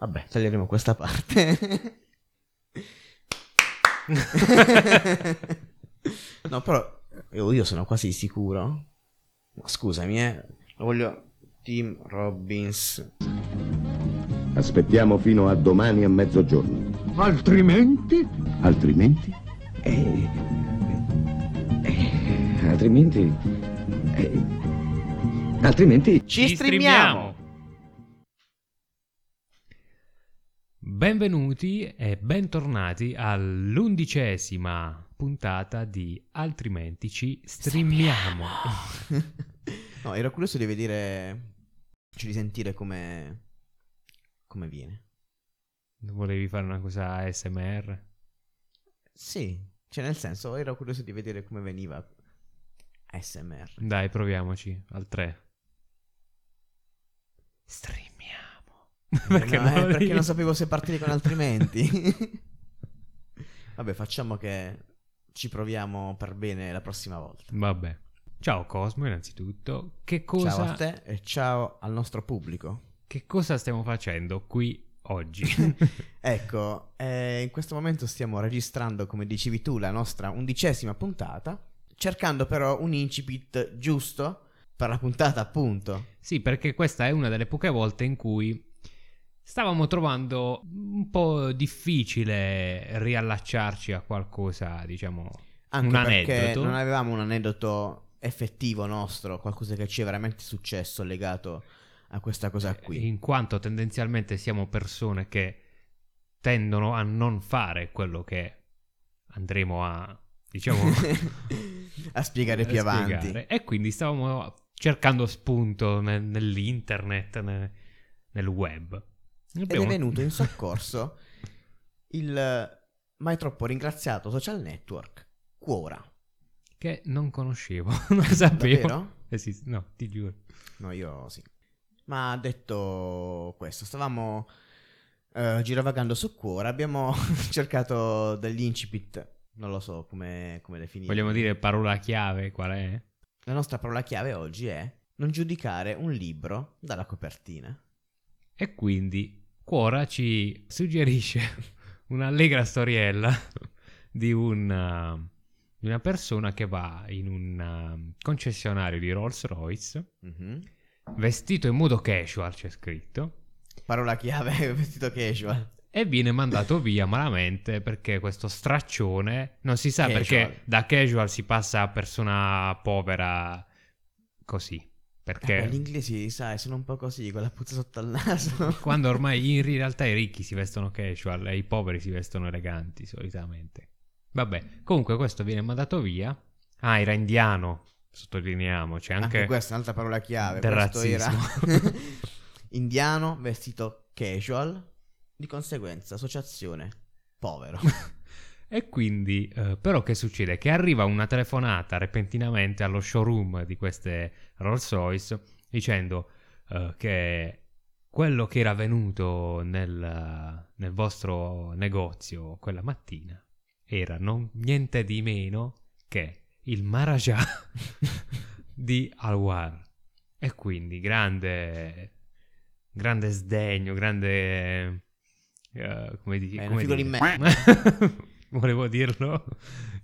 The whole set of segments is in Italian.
Vabbè, taglieremo questa parte. no, però io, io sono quasi sicuro. Ma scusami, eh. Lo voglio. Tim Robbins. Aspettiamo fino a domani a mezzogiorno. Altrimenti? Altrimenti? Eh, eh, altrimenti... eh, altrimenti... Ci streamiamo! Benvenuti e bentornati all'undicesima puntata di Altrimenti ci streamiamo. no, ero curioso di vedere. Cioè di sentire come. come viene. Volevi fare una cosa ASMR? Sì, cioè nel senso, ero curioso di vedere come veniva ASMR. Dai, proviamoci al 3. Streamiamo. Perché, no, non eh, perché non sapevo se partire con altrimenti. Vabbè, facciamo che ci proviamo per bene la prossima volta. Vabbè. Ciao Cosmo, innanzitutto. Che cosa, Ciao a te e ciao al nostro pubblico. che cosa stiamo facendo qui oggi? Ecco, eh, in questo momento stiamo registrando, come dicevi tu, la nostra undicesima puntata, cercando però un incipit giusto per la puntata, appunto. Sì, perché questa è una delle poche volte in cui stavamo trovando un po' difficile riallacciarci a qualcosa, diciamo, Anche un perché aneddoto. non avevamo un aneddoto effettivo nostro, qualcosa che ci è veramente successo legato a questa cosa qui. In quanto tendenzialmente siamo persone che tendono a non fare quello che andremo a, diciamo, a spiegare più a avanti. spiegare. E quindi stavamo cercando spunto nel- nell'internet, nel, nel web. Ed Abbiamo- è venuto in soccorso il eh, mai troppo ringraziato social network Quora. Che non conoscevo, non sapevo. Davvero? Esiste, no, ti giuro. No, io sì. Ma detto questo, stavamo eh, girovagando su Quora, abbiamo cercato degli incipit, non lo so come, come definire. Vogliamo dire parola chiave qual è? La nostra parola chiave oggi è non giudicare un libro dalla copertina. E quindi Quora ci suggerisce un'allegra storiella di, un, di una persona che va in un uh, concessionario di Rolls Royce, Mhm. vestito in modo casual, c'è scritto, Parola chiave, vestito casual. e viene mandato via malamente perché questo straccione non si sa Casual. perché da casual si passa a persona povera così. Perché Eh, gli inglesi, sai, sono un po' così, con la puzza sotto al naso. Quando ormai in realtà i ricchi si vestono casual e i poveri si vestono eleganti solitamente. Vabbè, comunque questo viene mandato via. Ah, era indiano, sottolineiamo, c'è Anche, anche, questa è un'altra parola chiave. del Questo era razzismo. indiano, vestito casual, di conseguenza associazione povero. E quindi, eh, però che succede? Che arriva una telefonata repentinamente allo showroom di queste Rolls Royce dicendo eh, che quello che era venuto nel, nel vostro negozio quella mattina era non, niente di meno che il Maharaja di Alwar. E quindi grande, grande sdegno, grande... eh, come, di, È una come figo di dire? Volevo dirlo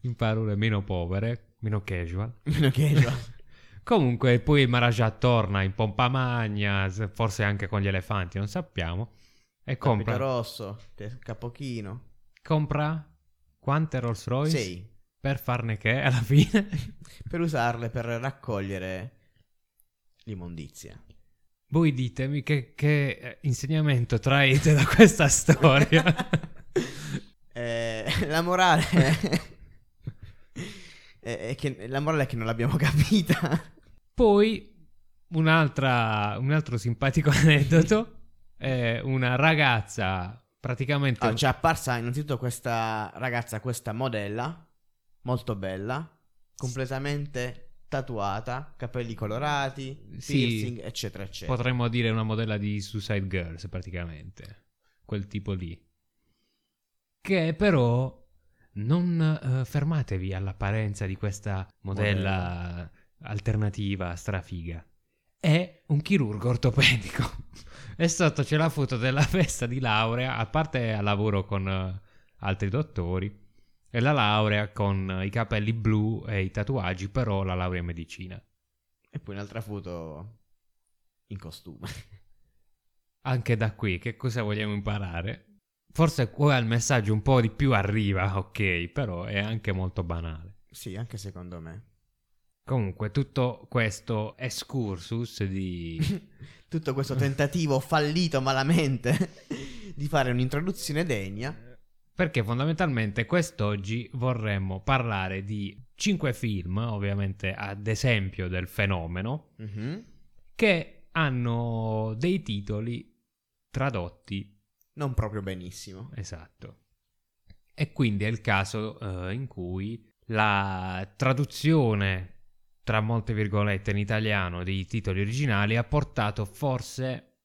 in parole meno povere, meno casual. Meno casual. Comunque, poi il Maharaja torna in pompa magna, forse anche con gli elefanti, non sappiamo. E Compra. compra. rosso, capochino. compra quante Rolls Royce? Sei. Per farne che alla fine? Per usarle per raccogliere l'immondizia. Voi ditemi che, che eh, insegnamento traete da questa storia. Eh, la morale è, è che la morale è che non l'abbiamo capita. Poi un'altra, un altro simpatico aneddoto. È una ragazza praticamente... Allora, ci è apparsa innanzitutto questa ragazza, questa modella, molto bella, completamente tatuata, capelli colorati, Sì. piercing, eccetera, eccetera. Potremmo dire una modella di Suicide Girls praticamente. Quel tipo lì. Che però non eh, fermatevi all'apparenza di questa modella alternativa strafiga. è un chirurgo ortopedico. e sotto c'è la foto della festa di laurea, a parte al lavoro con eh, altri dottori, e la laurea con i capelli blu e i tatuaggi, però la laurea in medicina. E poi un'altra foto in costume. Anche da qui, che cosa vogliamo imparare? Forse qua il messaggio un po' di più arriva, ok, però è anche molto banale. Sì, anche secondo me. Comunque, tutto questo excursus di... Tutto questo tentativo fallito malamente di fare un'introduzione degna. Perché fondamentalmente quest'oggi vorremmo parlare di cinque film, ovviamente ad esempio del fenomeno, Mhm. che hanno dei titoli tradotti Non proprio benissimo. Esatto. E quindi è il caso eh, in cui la traduzione, tra molte virgolette, in italiano dei titoli originali ha portato forse,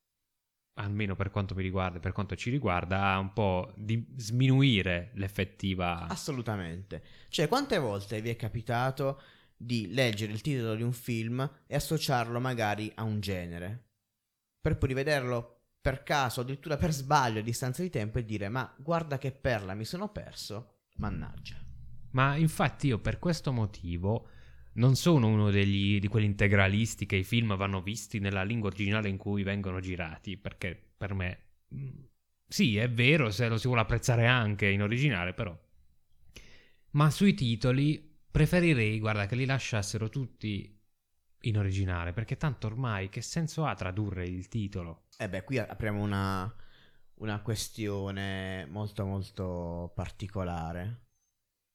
almeno per quanto mi riguarda, per quanto ci riguarda, a un po' di sminuire l'effettiva... Assolutamente. Cioè, quante volte vi è capitato di leggere il titolo di un film e associarlo magari a un genere? Per poi rivederlo per caso, addirittura per sbaglio a distanza di tempo e dire ma guarda che perla mi sono perso, mannaggia. Ma infatti io per questo motivo non sono uno degli, di quelli integralisti che i film vanno visti nella lingua originale in cui vengono girati, perché per me mm, sì, è vero se lo si vuole apprezzare anche in originale, però. Ma sui titoli preferirei, guarda, che li lasciassero tutti in originale, perché tanto ormai che senso ha tradurre il titolo? E beh, qui apriamo una, una questione molto molto particolare.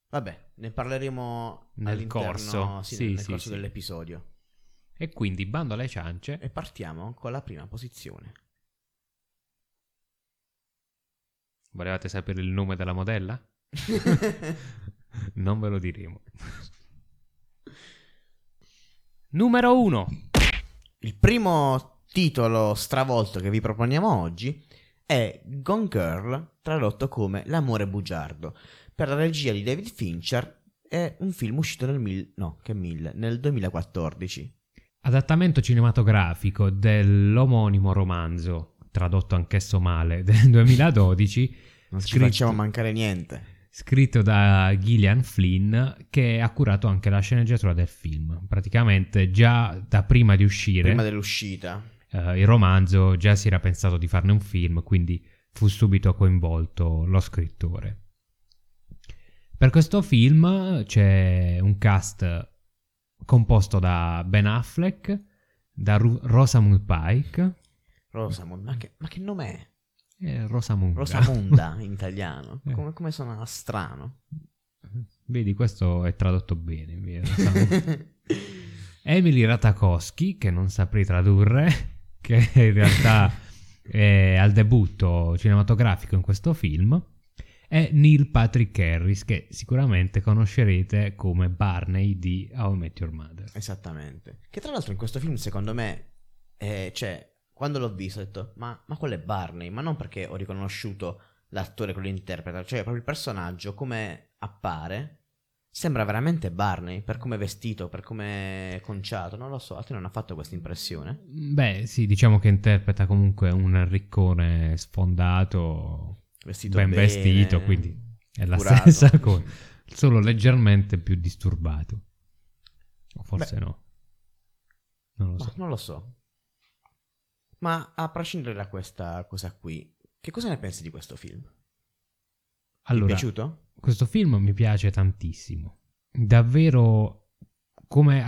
Vabbè, ne parleremo Nel corso. sì, Sì, nel sì, corso dell'episodio. E quindi bando alle ciance. E partiamo con la prima posizione. Volevate sapere il nome della modella? non ve lo diremo. Numero 1. Il primo titolo stravolto che vi proponiamo oggi è Gone Girl, tradotto come L'amore bugiardo, per la regia di David Fincher. È un film uscito nel, mil- no, che mille, nel 2014. Adattamento cinematografico dell'omonimo romanzo, tradotto anch'esso male, del 2012, Non ci Scritto. facciamo mancare niente. Scritto da Gillian Flynn, che ha curato anche la sceneggiatura del film. Praticamente già da prima di uscire Prima dell'uscita. eh, il romanzo, già si era pensato di farne un film, quindi fu subito coinvolto lo scrittore. Per questo film c'è un cast composto da Ben Affleck, da Ru- Rosamund Pike Rosamund, ma che, ma che nome è? E Rosamunda. Rosamunda in italiano. Eh. Come, come suona strano. Vedi, questo è tradotto bene. via. Emily Ratakowski, che non saprei tradurre, che in realtà è al debutto cinematografico in questo film, e Neil Patrick Harris, che sicuramente conoscerete come Barney di How I Met Your Mother. Esattamente. Che tra l'altro in questo film, secondo me, eh, cioè, quando l'ho visto ho detto, ma, ma quello è Barney, ma non perché ho riconosciuto l'attore che lo interpreta, cioè proprio il personaggio, come appare, sembra veramente Barney, per come è vestito, per come è conciato, non lo so, a te non ha fatto questa impressione? Beh, sì, diciamo che interpreta comunque un riccone sfondato, Vestito ben bene, vestito, quindi è la curato. stessa cosa, solo leggermente più disturbato. O forse Beh. no. Non lo so. non lo so. Ma a prescindere da questa cosa qui, che cosa ne pensi di questo film? Ti è Allora, piaciuto? questo film mi piace tantissimo. Davvero, come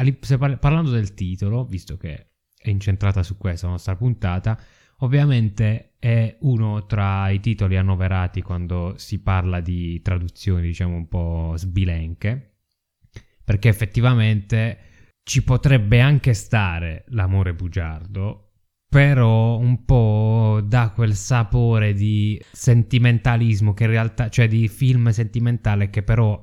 parlando del titolo, visto che è incentrata su questa nostra puntata, ovviamente è uno tra i titoli annoverati quando si parla di traduzioni, diciamo un po' sbilenche, perché effettivamente ci potrebbe anche stare l'amore bugiardo, però un po' dà quel sapore di sentimentalismo che in realtà, cioè di film sentimentale che però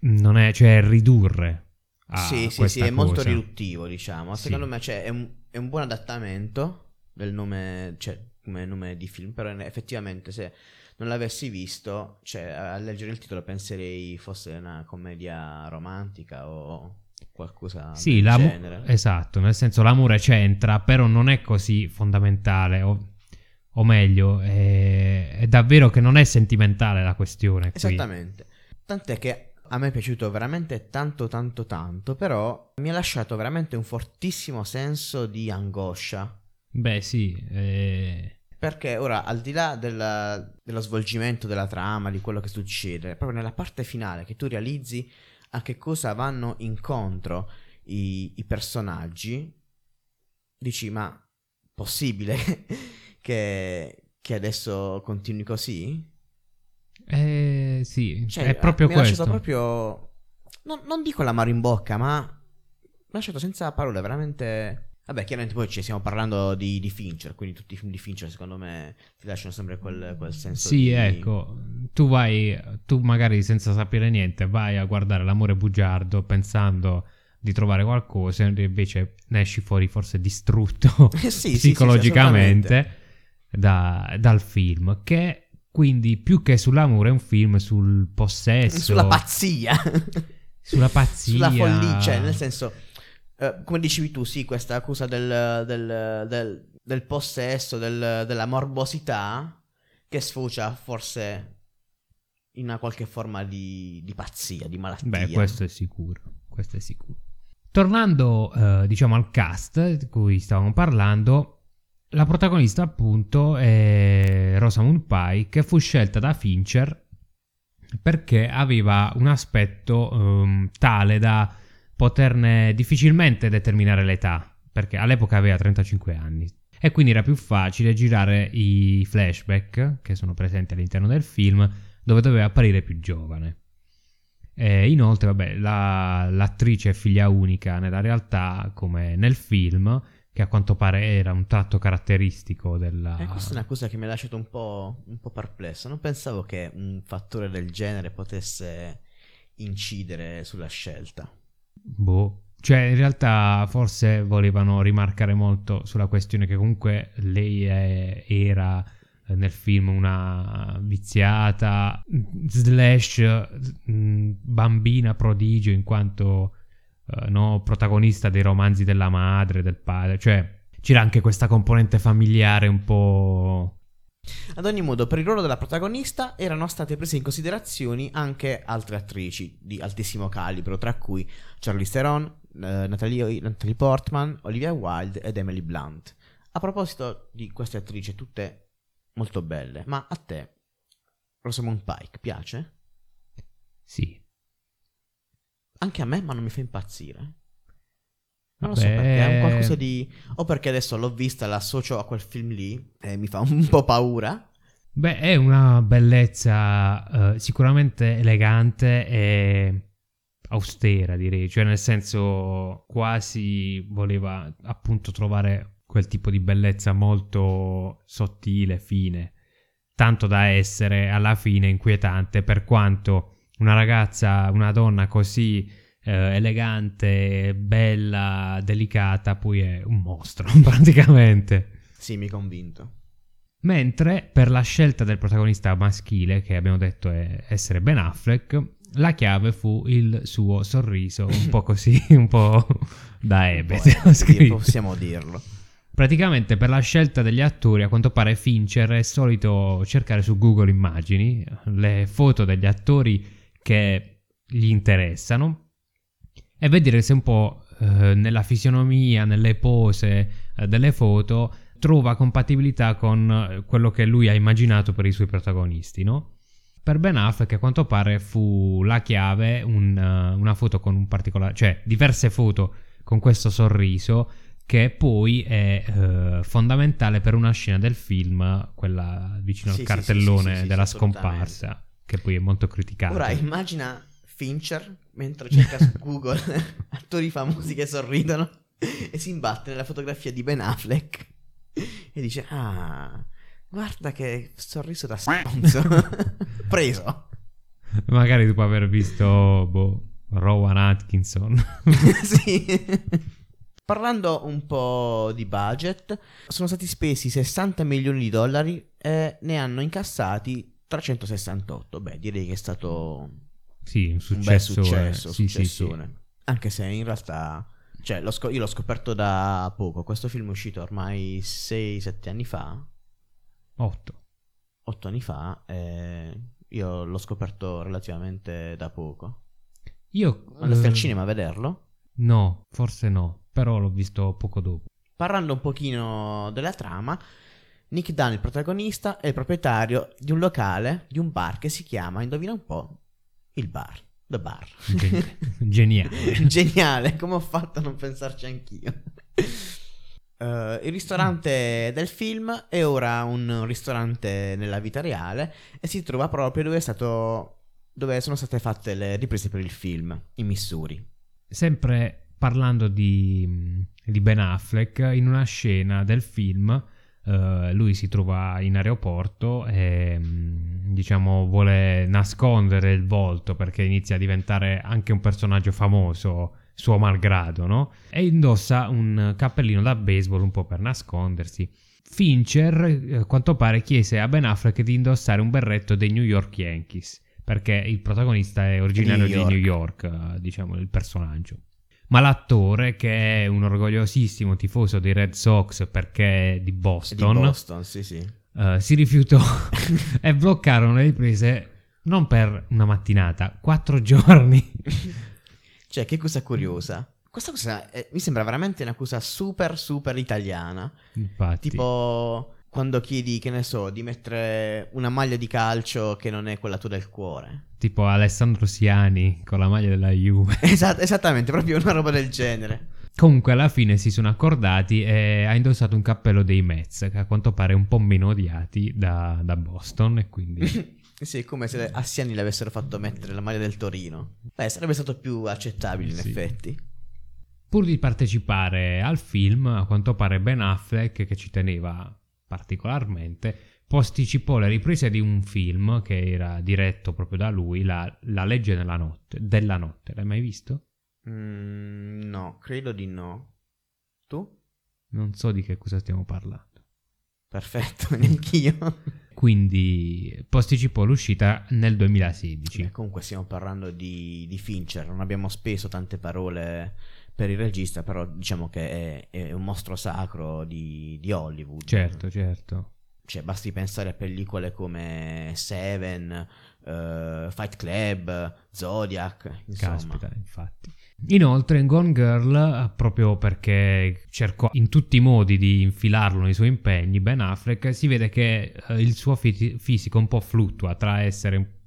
non è, cioè ridurre. a sì, sì, sì, è molto riduttivo, diciamo. Sì. Secondo me cioè, è, un, è un buon adattamento del nome, cioè, come nome di film, però effettivamente se non l'avessi visto, cioè, a leggere il titolo penserei fosse una commedia romantica o... qualcosa Sì, del genere. esatto, nel senso l'amore c'entra, però non è così fondamentale, o, o meglio, è, è davvero che non è sentimentale la questione qui. Esattamente. Tant'è che a me è piaciuto veramente tanto tanto tanto, però mi ha lasciato veramente un fortissimo senso di angoscia. Beh sì, eh, Perché ora, al di là della- dello svolgimento della trama, di quello che succede, proprio nella parte finale che tu realizzi a che cosa vanno incontro i, i personaggi, dici, ma possibile che, che adesso continui così? eh, sì, Cioè, è proprio mi questo. proprio. Non, non dico l'amaro in bocca, ma. Mi lasciato senza parole, veramente. Vabbè, chiaramente poi ci stiamo parlando di, di Fincher, quindi tutti i film di Fincher, secondo me, ti lasciano sempre quel, quel senso Sì, di. ecco, tu vai, tu magari senza sapere niente vai a guardare l'amore bugiardo pensando di trovare qualcosa e invece ne esci fuori forse distrutto Eh sì, sì, sì, psicologicamente da- dal film, che quindi più che sull'amore è un film sul possesso, Sulla pazzia. sulla pazzia, Sulla follia, cioè, nel senso. Eh, come dicevi tu, sì, questa accusa del, del, del, del possesso, del- della morbosità, che sfocia forse in una qualche forma di, di pazzia, di malattia. Beh, questo è sicuro, questo è sicuro. Tornando, eh, diciamo, al cast di cui stavamo parlando, la protagonista appunto è Rosamund Pike, che fu scelta da Fincher perché aveva un aspetto ehm, tale da poterne difficilmente determinare l'età, perché all'epoca aveva 35 anni. E quindi era più facile girare i flashback che sono presenti all'interno del film dove doveva apparire più giovane. E inoltre, vabbè, la- l'attrice è figlia unica nella realtà, come nel film, che a quanto pare era un tratto caratteristico della... E questa è una cosa che mi ha lasciato un po', un po' perplesso. Non pensavo che un fattore del genere potesse incidere sulla scelta. Boh. Cioè, in realtà forse volevano rimarcare molto sulla questione che comunque lei è- era eh, nel film una viziata slash mh, bambina prodigio in quanto eh, no, protagonista dei romanzi della madre, del padre. Cioè, c'era anche questa componente familiare un po'... Ad ogni modo, per il ruolo della protagonista erano state prese in considerazione anche altre attrici di altissimo calibro, tra cui Charlize Theron, eh, Natalie, Natalie Portman, Olivia Wilde ed Emily Blunt. A proposito di queste attrici, tutte molto belle, ma a te Rosamund Pike piace? Sì. Anche a me, ma non mi fa impazzire. Non lo so perché, è un qualcosa di... O perché adesso l'ho vista, l'associo a quel film lì e mi fa un po' paura. Beh, è una bellezza eh, sicuramente elegante e austera, direi. Cioè, nel senso, quasi voleva appunto trovare quel tipo di bellezza molto sottile, fine. Tanto da essere alla fine inquietante, per quanto una ragazza, una donna così eh, elegante, bella, delicata, poi è un mostro, praticamente. Sì, mi convinto. Mentre per la scelta del protagonista maschile, che abbiamo detto è essere Ben Affleck, la chiave fu il suo sorriso, un po' così, un po' da scritto. possiamo dirlo. Praticamente per la scelta degli attori, a quanto pare Fincher è solito cercare su Google Immagini le foto degli attori che gli interessano e vedere se un po' eh, nella fisionomia, nelle pose eh, delle foto trova compatibilità con eh, quello che lui ha immaginato per i suoi protagonisti, no? Per Ben Affleck a quanto pare fu la chiave un, eh, una foto con un particolare, cioè diverse foto con questo sorriso che poi è eh, fondamentale per una scena del film, quella vicino Sì, al cartellone sì, sì, della scomparsa, che poi è molto criticata. Ora immagina Fincher mentre cerca su Google attori famosi che sorridono e si imbatte nella fotografia di Ben Affleck e dice ah guarda che sorriso da stronzo preso. Magari dopo aver visto boh, Rowan Atkinson. sì. Parlando un po' di budget sono stati spesi 60 milioni di dollari e ne hanno incassati 368 beh direi che è stato sì, un un bel successo. successo Sì, sì, sì. successone. Anche se in realtà, cioè, l'ho scop- io l'ho scoperto da poco. Questo film è uscito ormai 6-7 anni fa, 8. 8 anni fa, e io l'ho scoperto relativamente da poco. Io... Andasti eh, al cinema a vederlo? No, forse no, però l'ho visto poco dopo. Parlando un pochino della trama, Nick Dunn, il protagonista, è il proprietario di un locale, di un bar che si chiama, indovina un po', il bar. The Bar. Gen- geniale. Geniale, come ho fatto a non pensarci anch'io. Eh, il ristorante del film è ora un ristorante nella vita reale e si trova proprio dove, è stato, dove sono state fatte le riprese per il film, in Missouri. Sempre parlando di, di Ben Affleck, in una scena del film eh, lui si trova in aeroporto e mm, diciamo vuole nascondere il volto perché inizia a diventare anche un personaggio famoso suo malgrado, no? E indossa un cappellino da baseball un po' per nascondersi. Fincher, eh, a quanto pare, chiese a Ben Affleck di indossare un berretto dei New York Yankees perché il protagonista è originario New di New York, eh, diciamo, il personaggio. Ma l'attore, che è un orgogliosissimo tifoso dei Red Sox perché è di Di Boston, Boston, sì, sì. eh, si rifiutò e bloccarono le riprese non per una mattinata, quattro giorni. Cioè, che cosa curiosa. Questa cosa è- mi sembra veramente una cosa super, super italiana. Infatti, Tipo quando chiedi, che ne so, di mettere una maglia di calcio che non è quella tua del cuore. tipo Alessandro Siani con la maglia della Juve. Esat- esattamente, proprio una roba del genere. Comunque alla fine si sono accordati e ha indossato un cappello dei Mets, che a quanto pare un po' meno odiati da, da Boston e quindi... sì, è come se a Siani le avessero fatto mettere la maglia del Torino. Beh, sarebbe stato più accettabile in Sì. effetti. Pur di partecipare al film, a quanto pare Ben Affleck, che ci teneva particolarmente, posticipò le riprese di un film che era diretto proprio da lui, La, La legge della notte, della notte. L'hai mai visto? Mm, no, credo di no. Tu? Non so di che cosa stiamo parlando. Perfetto, neanch'io. Quindi posticipò l'uscita nel 2016. Beh, comunque stiamo parlando di, di Fincher, non abbiamo speso tante parole per il regista, però diciamo che è, è un mostro sacro di, di Hollywood. Certo, certo. Cioè, basti pensare a pellicole come Seven, eh, Fight Club, Zodiac, insomma. Caspita, infatti. Inoltre in Gone Girl, eh, proprio perché cercò in tutti i modi di infilarlo nei suoi impegni, Ben Affleck, si vede che eh, il suo fi- fisico un po' fluttua tra essere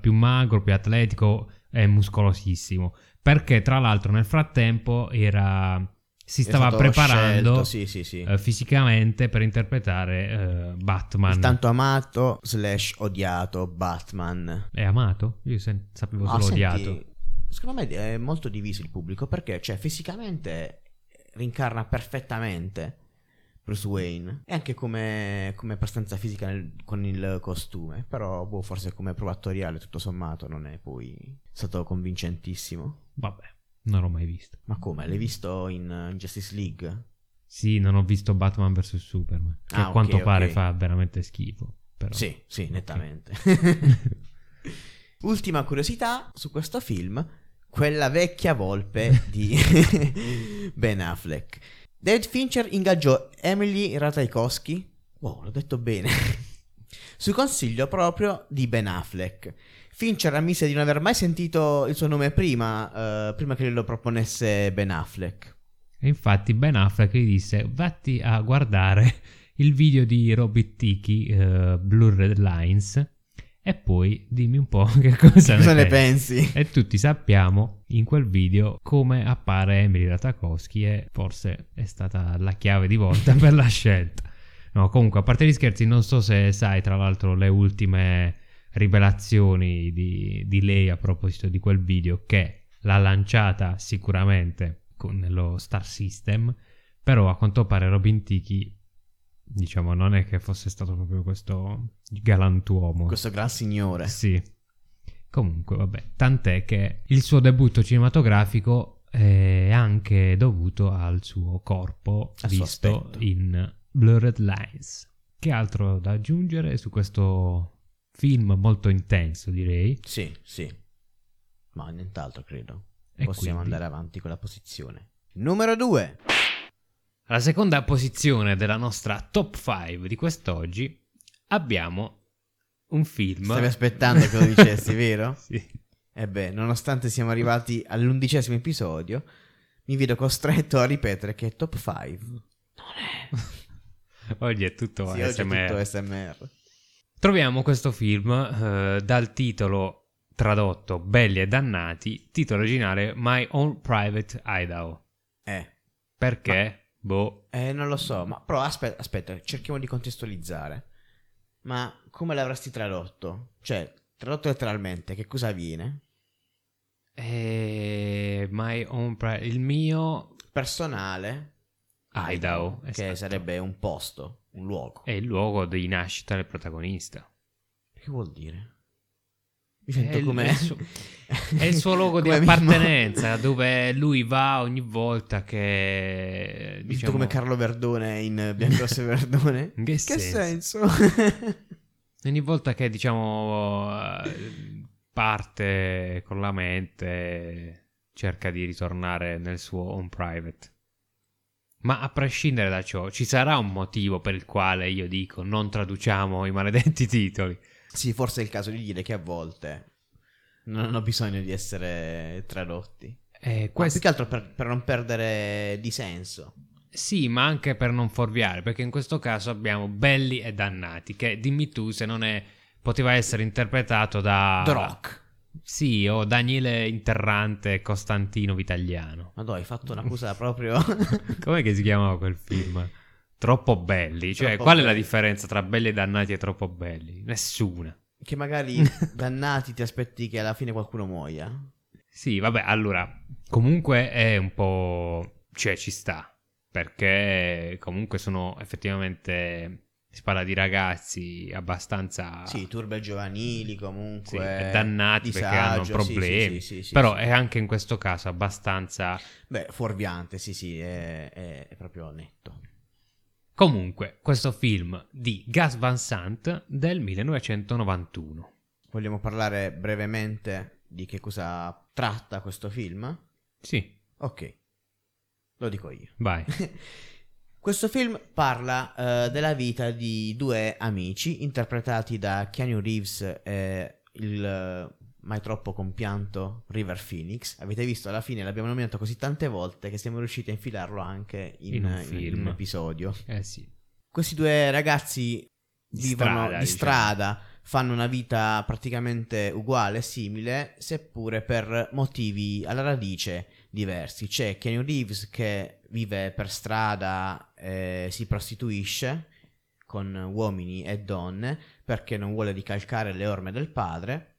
più magro, più atletico e muscolosissimo. Perché tra l'altro nel frattempo era... si stava preparando scelto, sì, sì, sì. eh, fisicamente per interpretare eh, Batman. Il tanto amato slash odiato Batman. È amato? Io sen- sapevo Ah, solo senti, odiato. Secondo me è molto diviso il pubblico perché, cioè, fisicamente rincarna perfettamente Bruce Wayne e anche come, come prestanza fisica nel- con il costume. Però, boh, forse come prova attoriale, tutto sommato, non è poi stato convincentissimo. Vabbè, non l'ho mai visto. Ma come? L'hai visto in, in Justice League? Sì, non ho visto Batman vs Superman. Che Ah, a quanto ok, pare ok. fa veramente schifo. Però. Sì, sì, nettamente. Ultima curiosità su questo film, quella vecchia volpe di Ben Affleck. David Fincher ingaggiò Emily Ratajkowski, wow, l'ho detto bene, su consiglio proprio di Ben Affleck. Fincher ammise di non aver mai sentito il suo nome prima, eh, prima che lo proponesse Ben Affleck. E infatti Ben Affleck gli disse vatti a guardare il video di Robert Tiki, eh, Blurred Lines, e poi dimmi un po' che cosa, Cosa ne pensi. pensi? E tutti sappiamo in quel video come appare Emily Ratajkowski e forse è stata la chiave di volta per la scelta. No, comunque, a parte gli scherzi, non so se sai tra l'altro le ultime rivelazioni di, di lei a proposito di quel video che l'ha lanciata sicuramente con- nello Star System, però a quanto pare Robin Tiki, diciamo, non è che fosse stato proprio questo galantuomo. Questo gran signore. Sì. Comunque, vabbè, tant'è che il suo debutto cinematografico è anche dovuto al suo corpo Al suo visto aspetto. in Blurred Lines. Che altro da aggiungere su questo film molto intenso, direi? Sì, sì. Ma nient'altro credo. E possiamo quindi? andare avanti con la posizione. Numero 2. Alla seconda posizione della nostra top 5 di quest'oggi abbiamo un film. Stavi aspettando che lo dicessi, vero? sì. E beh, nonostante siamo arrivati all'undicesimo episodio, mi vedo costretto a ripetere che è top 5. Oggi è tutto Sì, oggi è ASMR. tutto SMR. Troviamo questo film eh, dal titolo tradotto Belli e Dannati, titolo originale My Own Private Idaho. Eh, Perché? Boh. eh, non lo so, ma però aspetta, aspetta, cerchiamo di contestualizzare. Ma come l'avresti tradotto? Cioè, tradotto letteralmente, che cosa avviene? Eh, my Own Private... Il mio Personale, Idaho. che esatto. sarebbe un posto, un luogo. È il luogo di nascita del protagonista. Che vuol dire? Mi È sento il- come... è il suo- È il suo luogo di appartenenza dove lui va ogni volta che... Diciamo, come Carlo Verdone in Biancrosso e Verdone. In che senso? senso? Ogni volta che diciamo eh, parte con la mente cerca di ritornare nel suo home private. Ma a prescindere da ciò, ci sarà un motivo per il quale io dico non traduciamo i maledetti titoli. sì, forse è il caso di dire che a volte non hanno bisogno di essere tradotti. Eh, Ma questo- più che altro per, per non perdere di senso. Sì, ma anche per non fuorviare, perché in questo caso abbiamo Belli e Dannati, che dimmi tu se non è... poteva essere interpretato da... The Rock. Sì, o Daniele Interrante e Costantino Vitagliano. Ma dai, hai fatto una cosa proprio... Com'è che si chiamava quel film? Troppo belli. Cioè, Troppo qual è la belli. differenza tra belli e dannati e troppo belli? Nessuna. che magari dannati ti aspetti che alla fine qualcuno muoia. Sì, vabbè, allora, comunque è un po'... cioè, ci sta. Perché comunque sono effettivamente... Si parla di ragazzi abbastanza... Sì, turbe giovanili sì, comunque. dannati perché hanno disagio, sì, problemi. sì, sì, sì, Però sì. è anche in questo caso abbastanza... Beh, fuorviante, sì, sì, è, è- è proprio netto. Comunque, questo film di Gus Van Sant del 1991. Vogliamo parlare brevemente di che cosa tratta questo film? Sì, Ok, lo dico io. vai. Questo film parla eh, della vita di due amici interpretati da Keanu Reeves e il eh, mai troppo compianto River Phoenix. Avete visto alla fine l'abbiamo nominato così tante volte che siamo riusciti a infilarlo anche in, In un in- film. in un episodio. Eh sì. Questi due ragazzi Di vivono strada, di diciamo. strada, fanno una vita praticamente uguale, simile, seppure per motivi alla radice diversi. C'è Keanu Reeves che vive per strada e si prostituisce con uomini e donne perché non vuole ricalcare le orme del padre,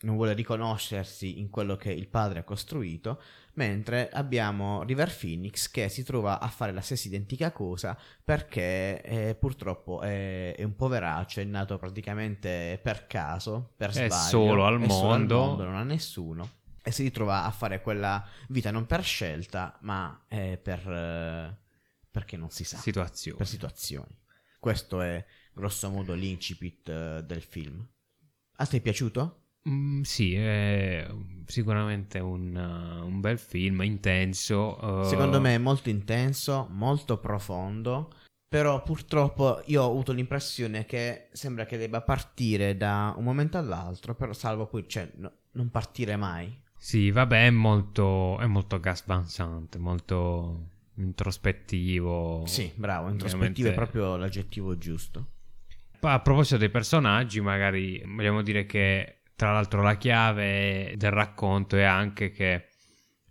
non vuole riconoscersi in quello che il padre ha costruito, mentre abbiamo River Phoenix che si trova a fare la stessa identica cosa perché eh, purtroppo è, è un poveraccio, è nato praticamente per caso, per È sbaglio, solo al è solo mondo. non ha nessuno e si ritrova a fare quella vita non per scelta, ma eh, per eh, perché non si sa, Situazione. per situazioni. Questo è grosso modo l'incipit eh, del film. A te è piaciuto? Mm, sì, è sicuramente un, uh, un bel film, intenso. uh, Secondo me è molto intenso, molto profondo, però purtroppo io ho avuto l'impressione che sembra che debba partire da un momento all'altro, però salvo poi, cioè, no- non partire mai. Sì, vabbè, è molto, è molto Gas Van Sant, molto introspettivo. Sì, bravo, introspettivo è proprio l'aggettivo giusto. A proposito dei personaggi, magari vogliamo dire che tra l'altro la chiave del racconto è anche che,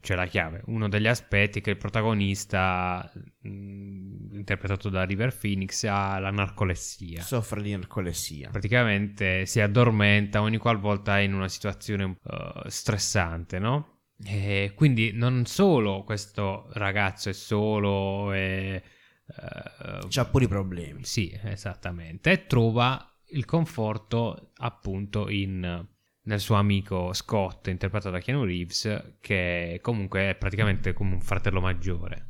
cioè la chiave, uno degli aspetti è che il protagonista, mh, interpretato da River Phoenix, ha la narcolessia. Soffre di narcolessia. Praticamente si addormenta ogni qualvolta è in una situazione eh, stressante, no? E quindi non solo questo ragazzo è solo e... eh, C'ha pure i problemi. sì, esattamente. E trova il conforto appunto in, nel suo amico Scott, interpretato da Keanu Reeves, che comunque è praticamente come un fratello maggiore.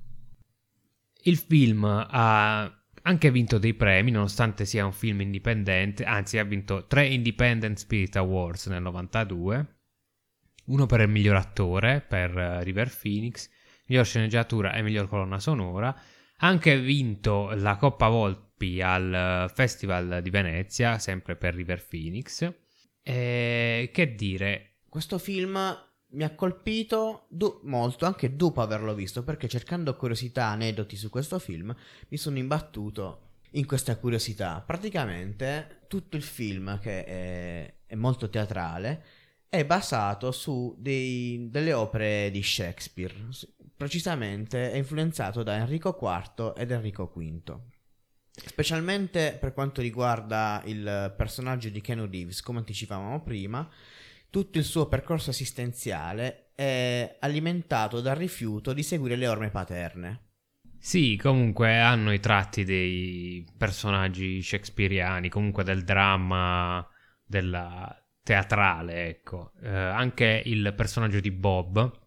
Il film ha anche vinto dei premi, nonostante sia un film indipendente, anzi ha vinto tre Independent Spirit Awards nel 92 uno per il miglior attore per eh, River Phoenix, miglior sceneggiatura e miglior colonna sonora. Ha anche vinto la Coppa Volpi al eh, Festival di Venezia, sempre per River Phoenix. E che dire, Questo film mi ha colpito do- molto anche dopo averlo visto, perché cercando curiosità, aneddoti su questo film, mi sono imbattuto in questa curiosità. Praticamente tutto il film, che è, è molto teatrale, è basato su dei- delle opere di Shakespeare. Precisamente è influenzato da Enrico IV ed Enrico V. Specialmente per quanto riguarda il personaggio di Keanu Reeves, come anticipavamo prima, tutto il suo percorso esistenziale è alimentato dal rifiuto di seguire le orme paterne. Sì, comunque hanno i tratti dei personaggi shakespeariani, comunque del dramma, della teatrale, ecco. Eh, anche il personaggio di Bob,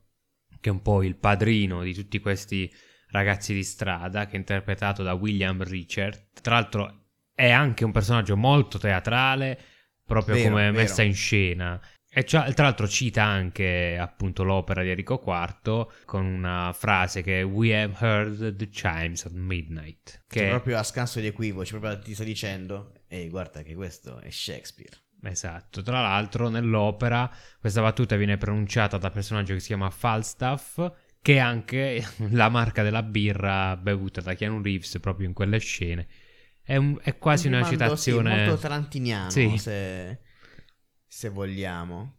che è un po' il padrino di tutti questi ragazzi di strada, che è interpretato da William Richard. Tra l'altro è anche un personaggio molto teatrale, proprio Vero, come vero. messa in scena. E tra l'altro cita anche appunto l'opera di Enrico IV con una frase che We have heard the chimes at midnight. Che Cioè, proprio a scanso di equivoci, proprio ti sta dicendo, ehi guarda che questo è Shakespeare. Esatto, tra l'altro nell'opera questa battuta viene pronunciata da personaggio che si chiama Falstaff, che è anche la marca della birra bevuta da Keanu Reeves proprio in quelle scene. È, un- è quasi Un una rimando, citazione... Sì, molto tarantiniano, Sì. se, se vogliamo.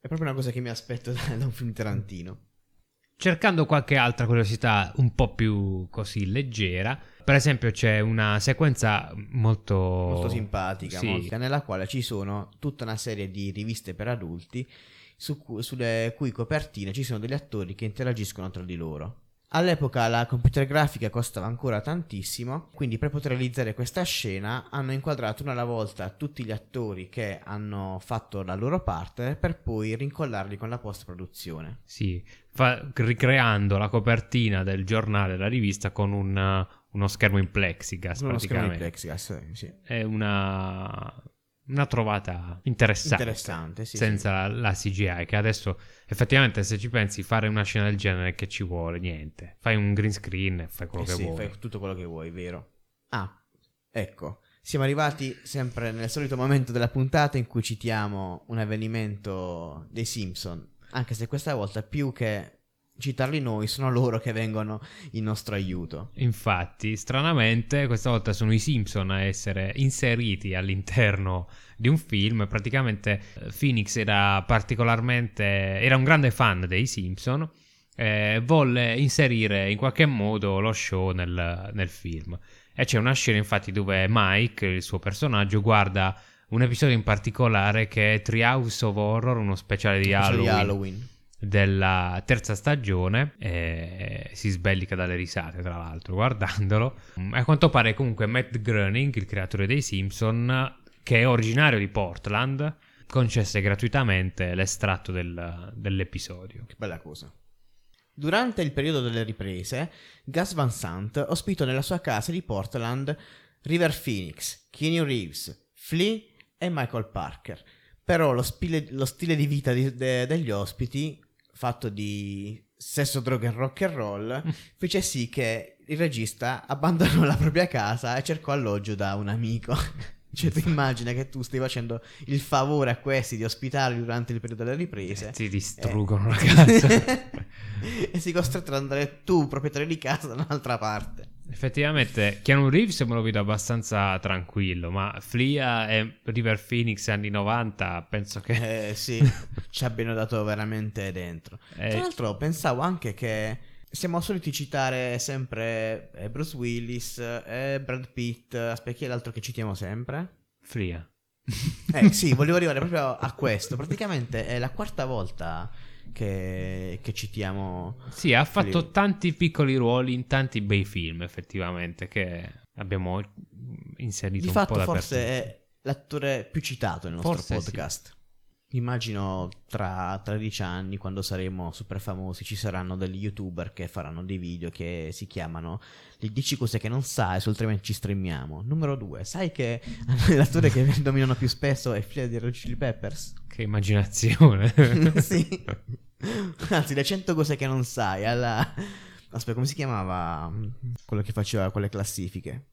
È proprio una cosa che mi aspetto da, da un film Tarantino. Cercando qualche altra curiosità un po' più così leggera, per esempio c'è una sequenza molto... Molto simpatica, Sì. molto- nella quale ci sono tutta una serie di riviste per adulti su cu- sulle cui copertine ci sono degli attori che interagiscono tra di loro. All'epoca la computer grafica costava ancora tantissimo, quindi per poter realizzare questa scena hanno inquadrato una alla volta tutti gli attori che hanno fatto la loro parte per poi rincollarli con la post-produzione. Sì, fa- ricreando la copertina del giornale, la rivista, con un, uno schermo in plexigas Uno schermo praticamente. plexiglass, eh, sì. È una, una trovata interessante. Interessante, sì, senza la CGI, che adesso effettivamente se ci pensi fare una scena del genere che ci vuole, niente. Fai un green screen e fai quello Eh che sì, vuoi. fai tutto quello che vuoi, vero? Ah, ecco. Siamo arrivati sempre nel solito momento della puntata in cui citiamo un avvenimento dei Simpson. Anche se questa volta più che citarli noi, sono loro che vengono in nostro aiuto. Infatti, stranamente, questa volta sono i Simpson a essere inseriti all'interno di un film. Praticamente eh, Phoenix era particolarmente. era un grande fan dei Simpson. E volle inserire in qualche modo lo show nel, nel film. E c'è una scena, infatti, dove Mike, il suo personaggio, guarda un episodio in particolare che è Treehouse of Horror, uno speciale di Speciale di Halloween Halloween. Della terza stagione e si sbellica dalle risate tra l'altro guardandolo a quanto pare comunque Matt Groening il creatore dei Simpson che è originario di Portland concesse gratuitamente l'estratto del- dell'episodio Che bella cosa. Durante il periodo delle riprese, Gus Van Sant ospitò nella sua casa di Portland River Phoenix, Keanu Reeves, Flea e Michael Parker. Però lo, spile- lo stile di vita di- de- degli ospiti, fatto di sesso, droga e rock and roll, fece sì che il regista abbandonò la propria casa e cercò alloggio da un amico. Cioè, tu immagina che tu stai facendo il favore a questi di ospitarli durante il periodo delle riprese. ti distruggono Eh. la casa e si costretto ad andare tu, proprietario di casa, da un'altra parte. Effettivamente Keanu Reeves me lo vedo abbastanza tranquillo ma Flea e River Phoenix anni 90 penso che Eh sì, ci abbiano dato veramente dentro. Eh, Tra l'altro pensavo anche che siamo soliti citare sempre eh, Bruce Willis e Brad Pitt. Aspetta, chi è l'altro che citiamo sempre? Flea Eh sì, volevo arrivare proprio a questo. Praticamente è la quarta volta che, che citiamo... Sì, ha fatto Flea. tanti piccoli ruoli in tanti bei film, effettivamente, che abbiamo inserito Di un fatto po' forse dappertutto. è l'attore più citato nel nostro Forse sì. Immagino tra 13 anni, quando saremo super famosi, ci saranno degli youtuber che faranno dei video che si chiamano Le 10 cose che non sai, se altrimenti ci streamiamo. Numero 2, sai che l'attore che dominano più spesso è figlio di Red Chili Peppers? Che immaginazione. sì. Anzi, le 100 cose che non sai, alla... Aspetta, come si chiamava quello che faceva quelle classifiche?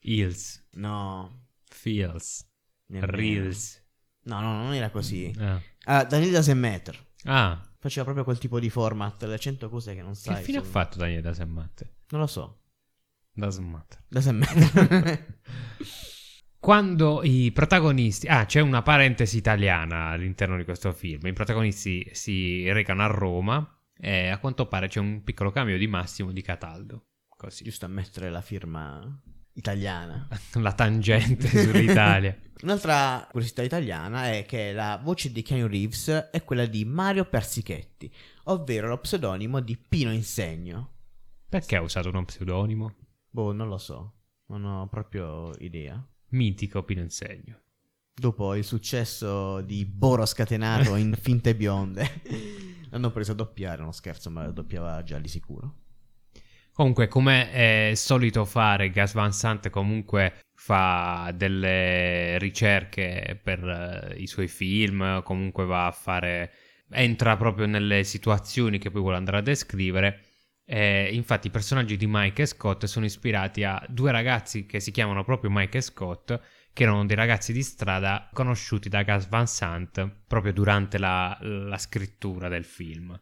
Hills. No. Feels. nemmeno. Reels. No, no, non era così. Ah. Ah, Daniel Dasemeter. Ah, Faceva proprio quel tipo di format, le 100 cose che non sai. che fine ha fatto Daniele da Semmatte? Non lo so. Da Semmatte. Dasemeter. Quando i protagonisti... Ah, c'è una parentesi italiana all'interno di questo film. I protagonisti si recano a Roma e a quanto pare c'è un piccolo cambio di Massimo di Cataldo. Così. Giusto a mettere la firma italiana. La tangente sull'Italia. Un'altra curiosità italiana è che la voce di Keanu Reeves è quella di Mario Persichetti, ovvero lo pseudonimo di Pino Insegno. Perché ha usato uno pseudonimo? Boh, non lo so, non ho proprio idea. Mitico Pino Insegno. Dopo il successo di Boro scatenato in Finte Bionde, l'hanno preso a doppiare, uno scherzo, ma lo doppiava già di sicuro. Comunque, come è solito fare, Gas Van Sant comunque fa delle ricerche per eh, i suoi film, comunque va a fare... entra proprio nelle situazioni che poi vuole andare a descrivere. E infatti i personaggi di Mike e Scott sono ispirati a due ragazzi che si chiamano proprio Mike e Scott, che erano dei ragazzi di strada conosciuti da Gas Van Sant proprio durante la, la scrittura del film.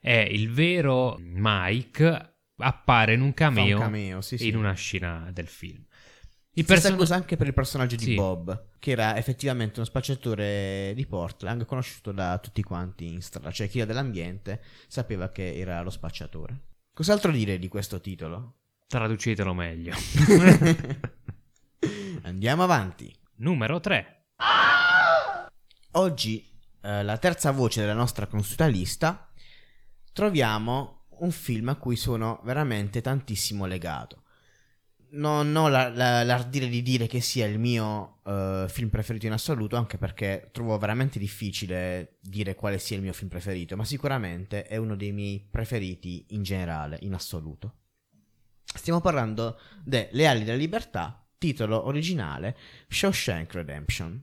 E il vero Mike appare in un Fa un cameo, cameo, sì, sì. in una scena del film. Il Stessa person- cosa anche per il personaggio di Sì. Bob, che era effettivamente uno spacciatore di Portland, conosciuto da tutti quanti in strada, cioè chi era dell'ambiente sapeva che era lo spacciatore. Cos'altro dire di questo titolo? Traducetelo meglio. Andiamo avanti. Numero 3. Oggi, eh, la terza voce della nostra consueta lista, troviamo un film a cui sono veramente tantissimo legato. Non ho la- la- l'ardire di dire che sia il mio eh, film preferito in assoluto, anche perché trovo veramente difficile dire quale sia il mio film preferito, ma sicuramente è uno dei miei preferiti in generale, in assoluto. Stiamo parlando de Le ali della libertà, titolo originale Shawshank Redemption.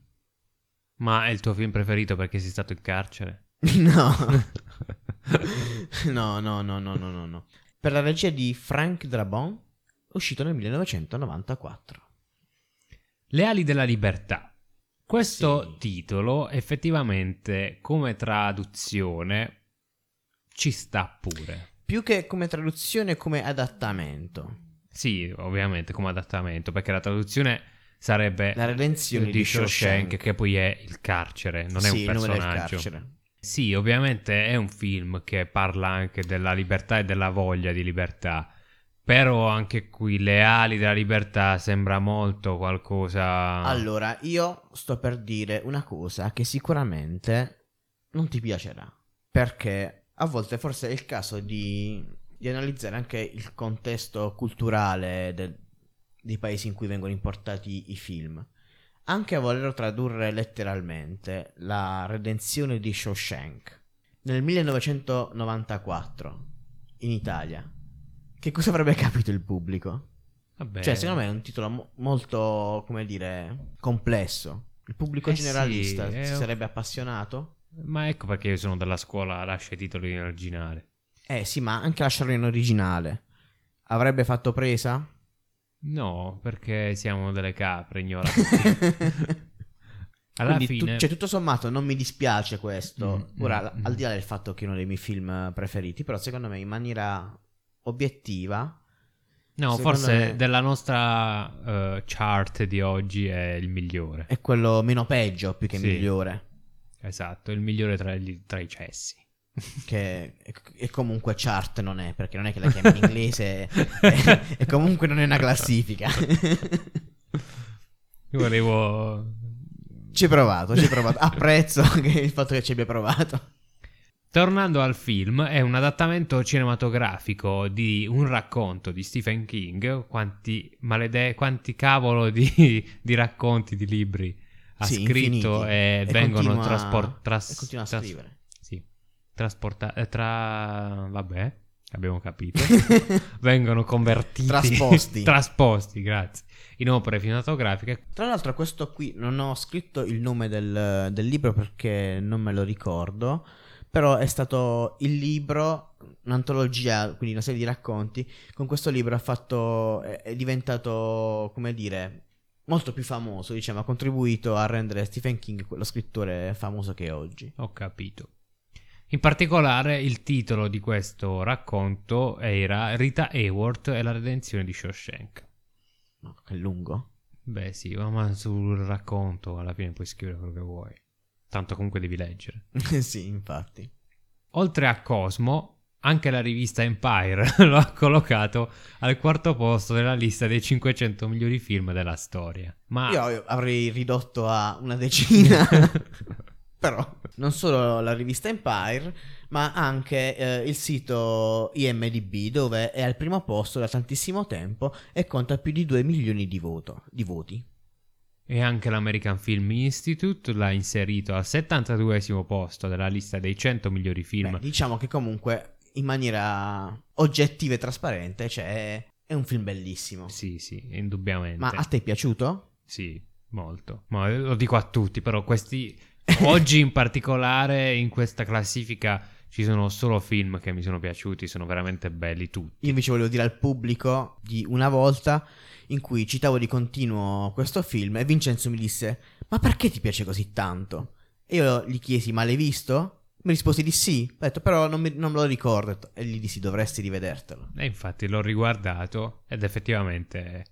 Ma è il tuo film preferito perché sei stato in carcere? No. no, no, no, no, no, no, no. Per la regia di Frank Drabon, uscito nel 1994. Le ali della libertà. Questo Sì. titolo effettivamente come traduzione ci sta pure. Più che come traduzione, come adattamento. Sì, ovviamente come adattamento, perché la traduzione sarebbe La redenzione di di Shawshank, Shawshank. che poi è il carcere, non è Sì, un il personaggio. carcere. Sì, ovviamente è un film che parla anche della libertà e della voglia di libertà. Però anche qui le ali della libertà sembra molto qualcosa. Allora, io sto per dire una cosa che sicuramente non ti piacerà. Perché a volte forse è il caso di, di analizzare anche il contesto culturale del- dei paesi in cui vengono importati i film. Anche a volerlo tradurre letteralmente, la redenzione di Shawshank nel 1994 in Italia. Che cosa avrebbe capito il pubblico? Vabbè. Cioè, secondo me è un titolo mo- molto, come dire, complesso. Il pubblico Eh generalista sì, si è- sarebbe appassionato? Ma ecco perché io sono della scuola lascia i titoli in originale. Eh sì, ma anche lasciarlo in originale. Avrebbe fatto presa? No, perché siamo delle capre ignoranti. Alla Quindi tu- fine. cioè, tutto sommato non mi dispiace questo. Mm, Ora, mm, al- mm. al di là del fatto che è uno dei miei film preferiti, però secondo me in maniera obiettiva no, forse me- della nostra eh, chart di oggi è il migliore. è quello meno peggio più che Sì. migliore. Esatto, il migliore tra, gli- tra i cessi. Che e, comunque chart non è, perché non è che la chiami in inglese e, e comunque non è una classifica. Io volevo. Ci hai provato, ci hai provato. Apprezzo il fatto che ci abbia provato. Tornando al film, è un adattamento cinematografico di un racconto di Stephen King. Quanti malede... quanti cavolo di, di racconti, di libri ha Sì, scritto infiniti. e, E vengono continua- traspor- tras- e continua a scrivere. Sì, trasportati. tra... vabbè, abbiamo capito. vengono convertiti. Trasposti. trasposti, grazie. In opere cinematografiche. Tra l'altro questo qui non ho scritto il nome del, del libro perché non me lo ricordo, però è stato il libro, un'antologia, quindi una serie di racconti, con questo libro ha fatto, è, è diventato, come dire, molto più famoso, diciamo, ha contribuito a rendere Stephen King lo scrittore famoso che è oggi. Ho capito. In particolare il titolo di questo racconto era Rita Hayworth e la redenzione di Shawshank. Che lungo. Beh sì, ma sul racconto alla fine puoi scrivere quello che vuoi. Tanto comunque devi leggere. sì, infatti. Oltre a Cosmo, anche la rivista Empire lo ha collocato al quarto posto della lista dei 500 migliori film della storia. Ma Io avrei ridotto a una decina. Però non solo la rivista Empire, ma anche eh, il sito IMDB dove è al primo posto da tantissimo tempo e conta più di 2 milioni di, voto, di voti. e anche l'American Film Institute l'ha inserito al 72 posto della lista dei 100 migliori film. Beh, diciamo che comunque in maniera oggettiva e trasparente cioè, è un film bellissimo. Sì, sì, indubbiamente. Ma a te è piaciuto? Sì, molto. Ma lo dico a tutti, però questi oggi in particolare in questa classifica ci sono solo film che mi sono piaciuti, sono veramente belli tutti. Io invece volevo dire al pubblico di una volta in cui citavo di continuo questo film e Vincenzo mi disse ma perché ti piace così tanto? E io gli chiesi ma l'hai visto? Mi rispose di sì, ho detto però non, mi- non me lo ricordo e gli dissi dovresti rivedertelo. E infatti l'ho riguardato ed effettivamente...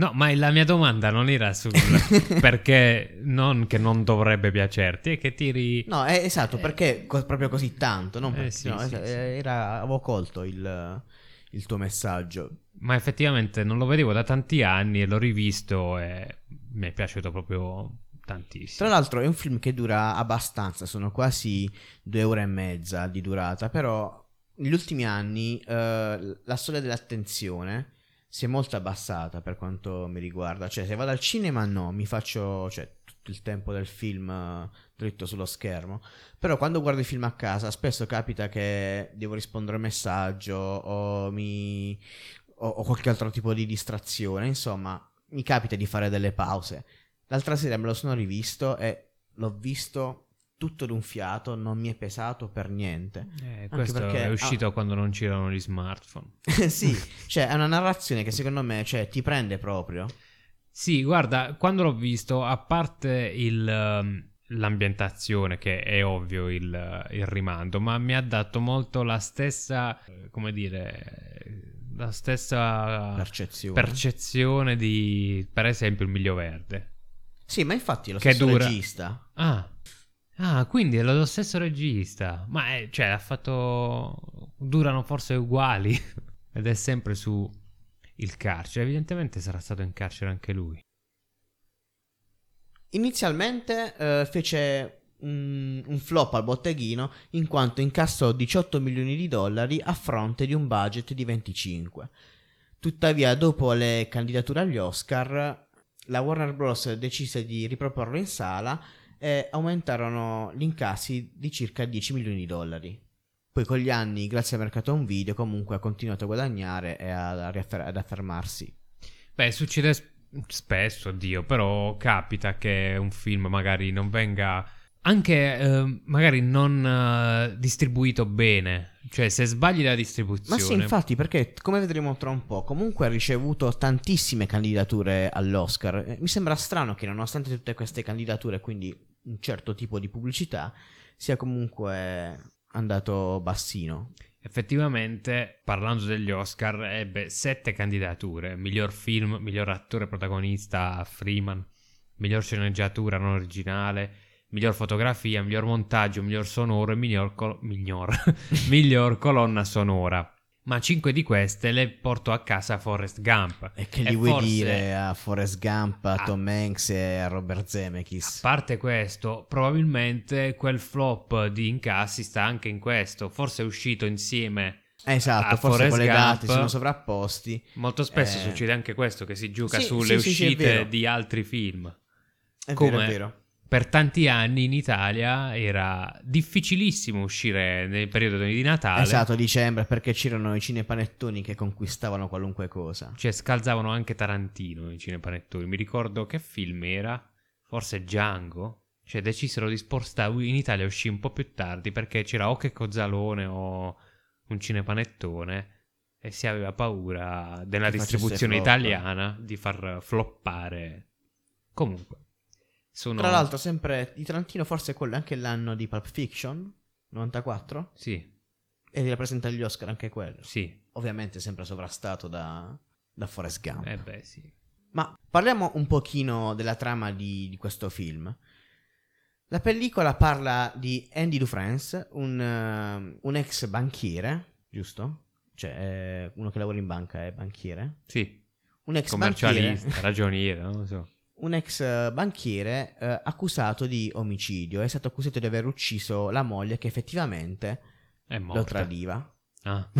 No, ma la mia domanda non era sul perché non che non dovrebbe piacerti, è che tiri... No, è esatto, Eh. perché co- proprio così tanto, non Eh, perché- sì, no, sì, es- sì. era- avevo colto il, il tuo messaggio. Ma effettivamente non lo vedevo da tanti anni e l'ho rivisto e mi è piaciuto proprio tantissimo. Tra l'altro è un film che dura abbastanza, sono quasi due ore e mezza di durata, però negli ultimi anni eh, la soglia dell'attenzione si è molto abbassata per quanto mi riguarda. Cioè, se vado al cinema no, mi faccio cioè, tutto il tempo del film eh, dritto sullo schermo. Però quando guardo i film a casa spesso capita che devo rispondere a un messaggio o mi... o, o qualche altro tipo di distrazione. Insomma, mi capita di fare delle pause. L'altra sera me lo sono rivisto e l'ho visto tutto d'un fiato, non mi è pesato per niente. Eh, questo perché- è uscito ah. quando non c'erano gli smartphone. sì, cioè è una narrazione che secondo me cioè, ti prende proprio. Sì, guarda, quando l'ho visto, a parte il, um, l'ambientazione, che è ovvio il, il rimando, ma mi ha dato molto la stessa, eh, come dire, la stessa Percezione. percezione di, per esempio, il Miglio Verde. Sì, ma infatti lo Che stesso dura- regista. Ah, ah quindi è lo stesso regista. Ma è, cioè, ha fatto... durano forse uguali. Ed è sempre su il carcere. Evidentemente sarà stato in carcere anche lui. Inizialmente eh, fece un, un flop al botteghino in quanto incassò 18 milioni di dollari a fronte di un budget di 25. Tuttavia, dopo le candidature agli Oscar, la Warner Bros. decise di riproporlo in sala e aumentarono gli incassi di circa 10 milioni di dollari. Poi con gli anni, grazie al mercato home video, comunque ha continuato a guadagnare e a- riaffer- ad affermarsi. Beh, succede spesso, Dio, però capita che un film magari non venga anche eh, magari non eh, distribuito bene. Cioè, se sbagli la Ma distribuzione. sì, infatti, perché come vedremo tra un po', comunque ha ricevuto tantissime candidature all'Oscar. Eh, Mi sembra strano che nonostante tutte queste candidature, quindi un certo tipo di pubblicità, sia comunque andato bassino. Effettivamente, parlando degli Oscar, ebbe sette candidature: miglior film, miglior attore protagonista Freeman, miglior sceneggiatura non originale, miglior fotografia, miglior montaggio, miglior sonoro e miglior, col- miglior, miglior colonna sonora. Ma cinque di queste le portò a casa Forrest Gump. E che E gli vuoi forse- dire a Forrest Gump, a Ah. Tom Hanks e a Robert A Zemeckis? parte questo, probabilmente quel flop di incassi sta anche in questo. Forse è uscito insieme. Eh, esatto, a forse Forrest collegati, Gump. sono sovrapposti. Molto spesso Eh. succede anche questo, che si gioca Sì, sulle sì, sì, sì, uscite vero. di altri film. È Come vero, è vero. Per tanti anni in Italia era difficilissimo uscire nel periodo di Natale. Esatto, dicembre, perché c'erano i cinepanettoni che conquistavano qualunque cosa. Cioè, scalzavano anche Tarantino i cinepanettoni. Mi ricordo che film era? Forse Django? Cioè, decisero di spostare in Italia uscì un po' più tardi perché c'era o che Cozzalone o un cinepanettone e si aveva paura della Che distribuzione italiana di far floppare. Comunque, sono... Tra l'altro, sempre di Tarantino, forse quello è anche l'anno di Pulp Fiction, 94, Sì, e rappresenta gli Oscar anche quello. sì. Ovviamente sempre sovrastato da, da Forrest Gump. Eh beh, sì. Ma parliamo un pochino della trama di, di questo film. La pellicola parla di Andy Dufresne, un, eh, un ex banchiere, giusto? Cioè, uno che lavora in banca è banchiere. Sì, Un ex banchiere, commercialista, ragioniere, non lo so. un ex eh, banchiere eh, accusato di omicidio. È stato accusato di aver ucciso la moglie che effettivamente lo tradiva. Ah.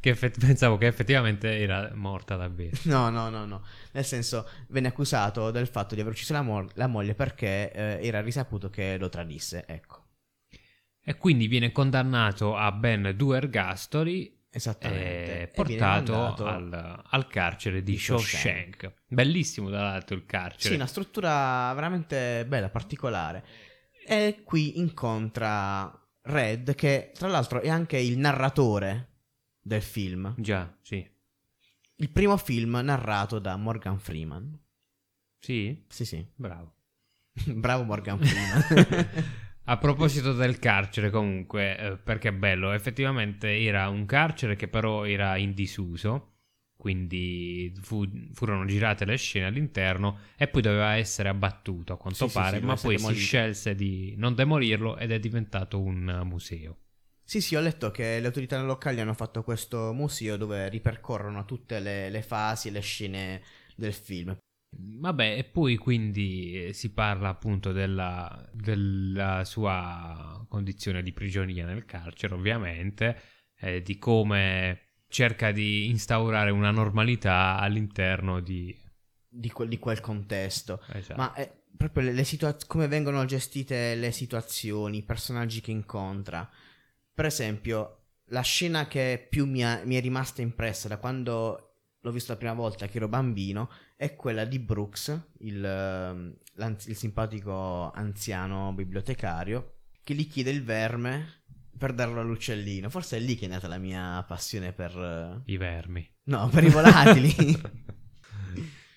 che effett- pensavo che effettivamente era morta davvero. No, no, no, no. Nel senso, venne accusato del fatto di aver ucciso la, mo- la moglie perché eh, era risaputo che lo tradisse. Ecco, E quindi viene condannato a ben due ergastoli esattamente. e E portato al, al carcere di di Shawshank. Shawshank. Bellissimo tra l'altro il carcere. Sì, una struttura veramente bella, particolare. E qui incontra Red, che tra l'altro è anche il narratore del film. Già, sì. Il primo film narrato da Morgan Freeman. Sì? Sì, sì. Bravo. Bravo Morgan Freeman. A proposito del carcere, comunque, eh, perché è bello, effettivamente era un carcere che però era in disuso, quindi fu- furono girate le scene all'interno e poi doveva essere abbattuto a quanto Sì, sì, pare, sì, ma doveva poi essere si demolito. scelse di non demolirlo ed è diventato un eh, museo. Sì, sì, ho letto che le autorità locali hanno fatto questo museo dove ripercorrono tutte le, le fasi e le scene del film. Vabbè, e poi quindi eh, si parla appunto della, della sua condizione di prigionia nel carcere, ovviamente, eh, di come cerca di instaurare una normalità all'interno di... Di, quel- di quel contesto. esatto. Ma è proprio le, le situa- come vengono gestite le situazioni, i personaggi che incontra. Per esempio, la scena che più mi, ha- mi è rimasta impressa da quando l'ho visto la prima volta che ero bambino è quella di Brooks, il, ehm, il simpatico anziano bibliotecario, che gli chiede il verme per darlo all'uccellino. Forse è lì che è nata la mia passione per... eh, I vermi. No, per i volatili.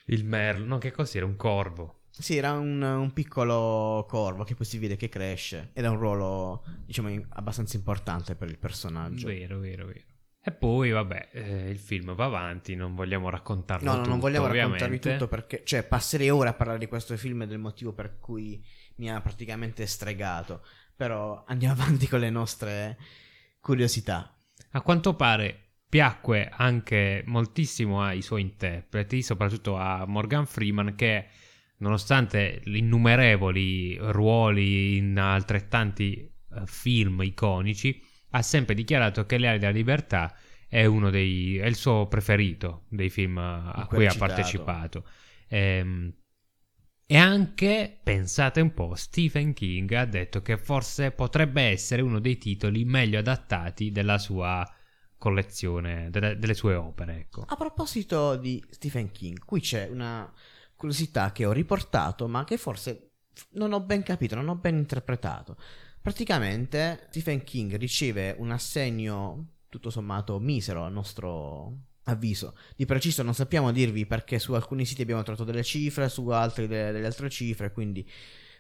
Il merlo, no, che cos'era? Un corvo. Sì, era un, un piccolo corvo che poi si vede che cresce ed ha un ruolo, diciamo, abbastanza importante per il personaggio. Vero, vero, vero. E poi, vabbè, eh, il film va avanti, non vogliamo raccontarlo No, no, tutto, non vogliamo raccontarvi ovviamente. tutto perché, cioè, passerei ore a parlare di questo film e del motivo per cui mi ha praticamente stregato. Però andiamo avanti con le nostre curiosità. A quanto pare piacque anche moltissimo ai suoi interpreti, soprattutto a Morgan Freeman, che nonostante gli innumerevoli ruoli in altrettanti eh, film iconici, ha sempre dichiarato che Le ali della libertà è uno dei è il suo preferito dei film a cui ha ha citato. partecipato. Ehm, e anche, pensate un po', Stephen King ha detto che forse potrebbe essere uno dei titoli meglio adattati della sua collezione, delle, delle sue opere, ecco. A proposito di Stephen King, qui c'è una curiosità che ho riportato, ma che forse non ho ben capito, non ho ben interpretato. Praticamente Stephen King riceve un assegno tutto sommato misero a nostro avviso. Di preciso non sappiamo dirvi perché su alcuni siti abbiamo trovato delle cifre, su altri de- delle altre cifre, quindi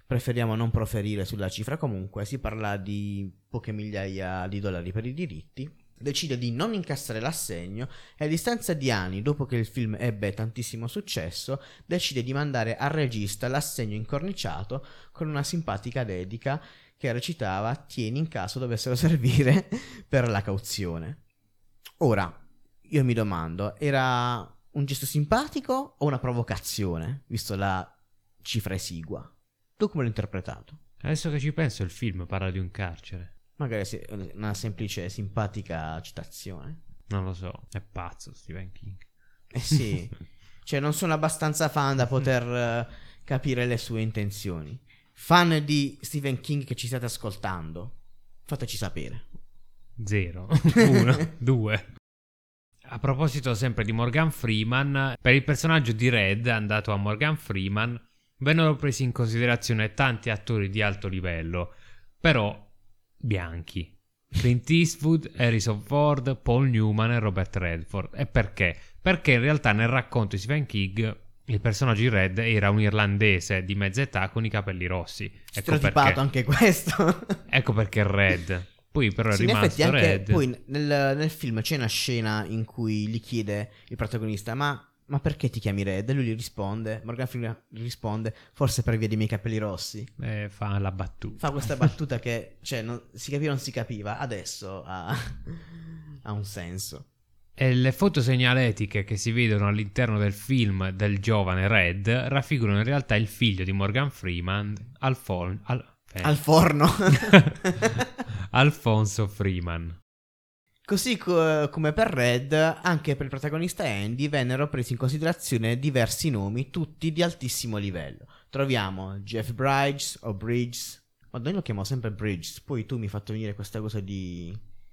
preferiamo non proferire sulla cifra. Comunque si parla di poche migliaia di dollari per i diritti. Decide di non incassare l'assegno e a distanza di anni, dopo che il film ebbe tantissimo successo, decide di mandare al regista l'assegno incorniciato con una simpatica dedica che recitava Tieni in caso dovessero servire per la cauzione. Ora, io mi domando, era un gesto simpatico o una provocazione, visto la cifra esigua? Tu come l'hai interpretato? Adesso che ci penso, il film parla di un carcere. Magari una semplice simpatica citazione. Non lo so, è pazzo Stephen King. Eh sì, cioè non sono abbastanza fan da poter eh, capire le sue intenzioni. Fan di Stephen King che ci state ascoltando, fateci sapere. Zero, uno, due. A proposito sempre di Morgan Freeman, per il personaggio di Red andato a Morgan Freeman vennero presi in considerazione tanti attori di alto livello, però bianchi. Clint Eastwood, Harrison Ford, Paul Newman e Robert Redford. E perché? Perché in realtà nel racconto di Stephen King il personaggio di Red era un irlandese di mezza età con i capelli rossi. Ecco perché, anche questo. ecco perché Red. Poi però è Sì, rimasto anche Red. poi nel, nel film c'è una scena in cui gli chiede il protagonista ma, ma perché ti chiami Red? E lui gli risponde, Morgan Freeman risponde forse per via dei miei capelli rossi. Eh, fa la battuta. Fa questa battuta che cioè, non, si capiva o non si capiva, adesso ha, ha un senso. E le foto segnaletiche che si vedono all'interno del film del giovane Red raffigurano in realtà il figlio di Morgan Freeman, Alfon- Al- eh, Al forno. Alfonso Freeman. Così co- come per Red, anche per il protagonista Andy vennero presi in considerazione diversi nomi, tutti di altissimo livello. Troviamo Jeff Bridges o Bridges, ma noi lo chiamo sempre Bridges, poi tu mi hai fatto venire questa cosa di...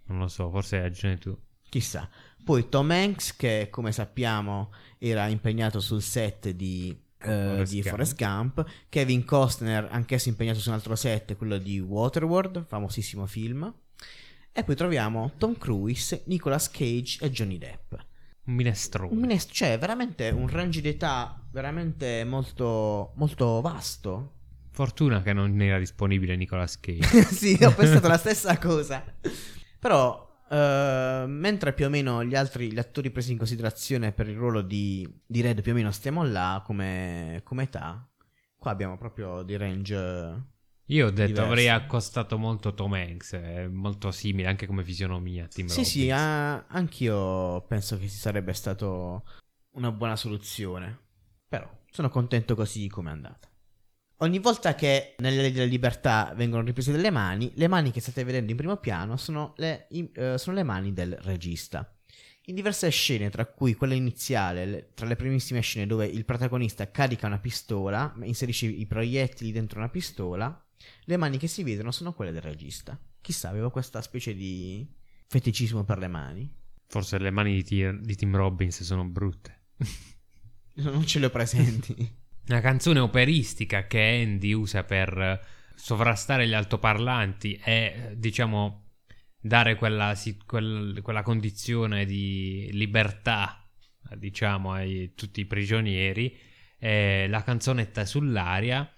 Non lo so, forse hai ragione tu. Chissà. Poi Tom Hanks, che come sappiamo era impegnato sul set di, eh, Forrest di Gump. Forrest Gump, Kevin Costner, anch'esso impegnato su un altro set, quello di Waterworld, famosissimo film. E poi troviamo Tom Cruise, Nicolas Cage e Johnny Depp. Un minestrone. Un minest- cioè, veramente un range d'età veramente molto, molto vasto. Fortuna che non era disponibile Nicolas Cage. sì, ho pensato la stessa cosa. Però, eh, mentre più o meno gli altri gli attori presi in considerazione per il ruolo di, di Red più o meno stiamo là come, come età, qua abbiamo proprio di range... Io ho detto Diverso. avrei accostato molto Tom Hanks, è molto simile anche come fisionomia. Tim Sì, sì, Robbins. ah, anch'io penso che si sarebbe stato una buona soluzione. Però sono contento così come è andata. Ogni volta che nelle leggi della libertà vengono riprese delle mani, le mani che state vedendo in primo piano sono le, in- eh, sono le mani del regista. In diverse scene, tra cui quella iniziale, le- tra le primissime scene dove il protagonista carica una pistola, inserisce i proiettili dentro una pistola, le mani che si vedono sono quelle del regista. Chissà, avevo questa specie di feticismo per le mani. Forse le mani di, Ti- di Tim Robbins sono brutte. Non ce le ho presenti. Una canzone operistica che Andy usa per sovrastare gli altoparlanti e, diciamo, dare quella, quel- quella condizione di libertà, diciamo, a tutti i prigionieri. È la canzonetta sull'aria,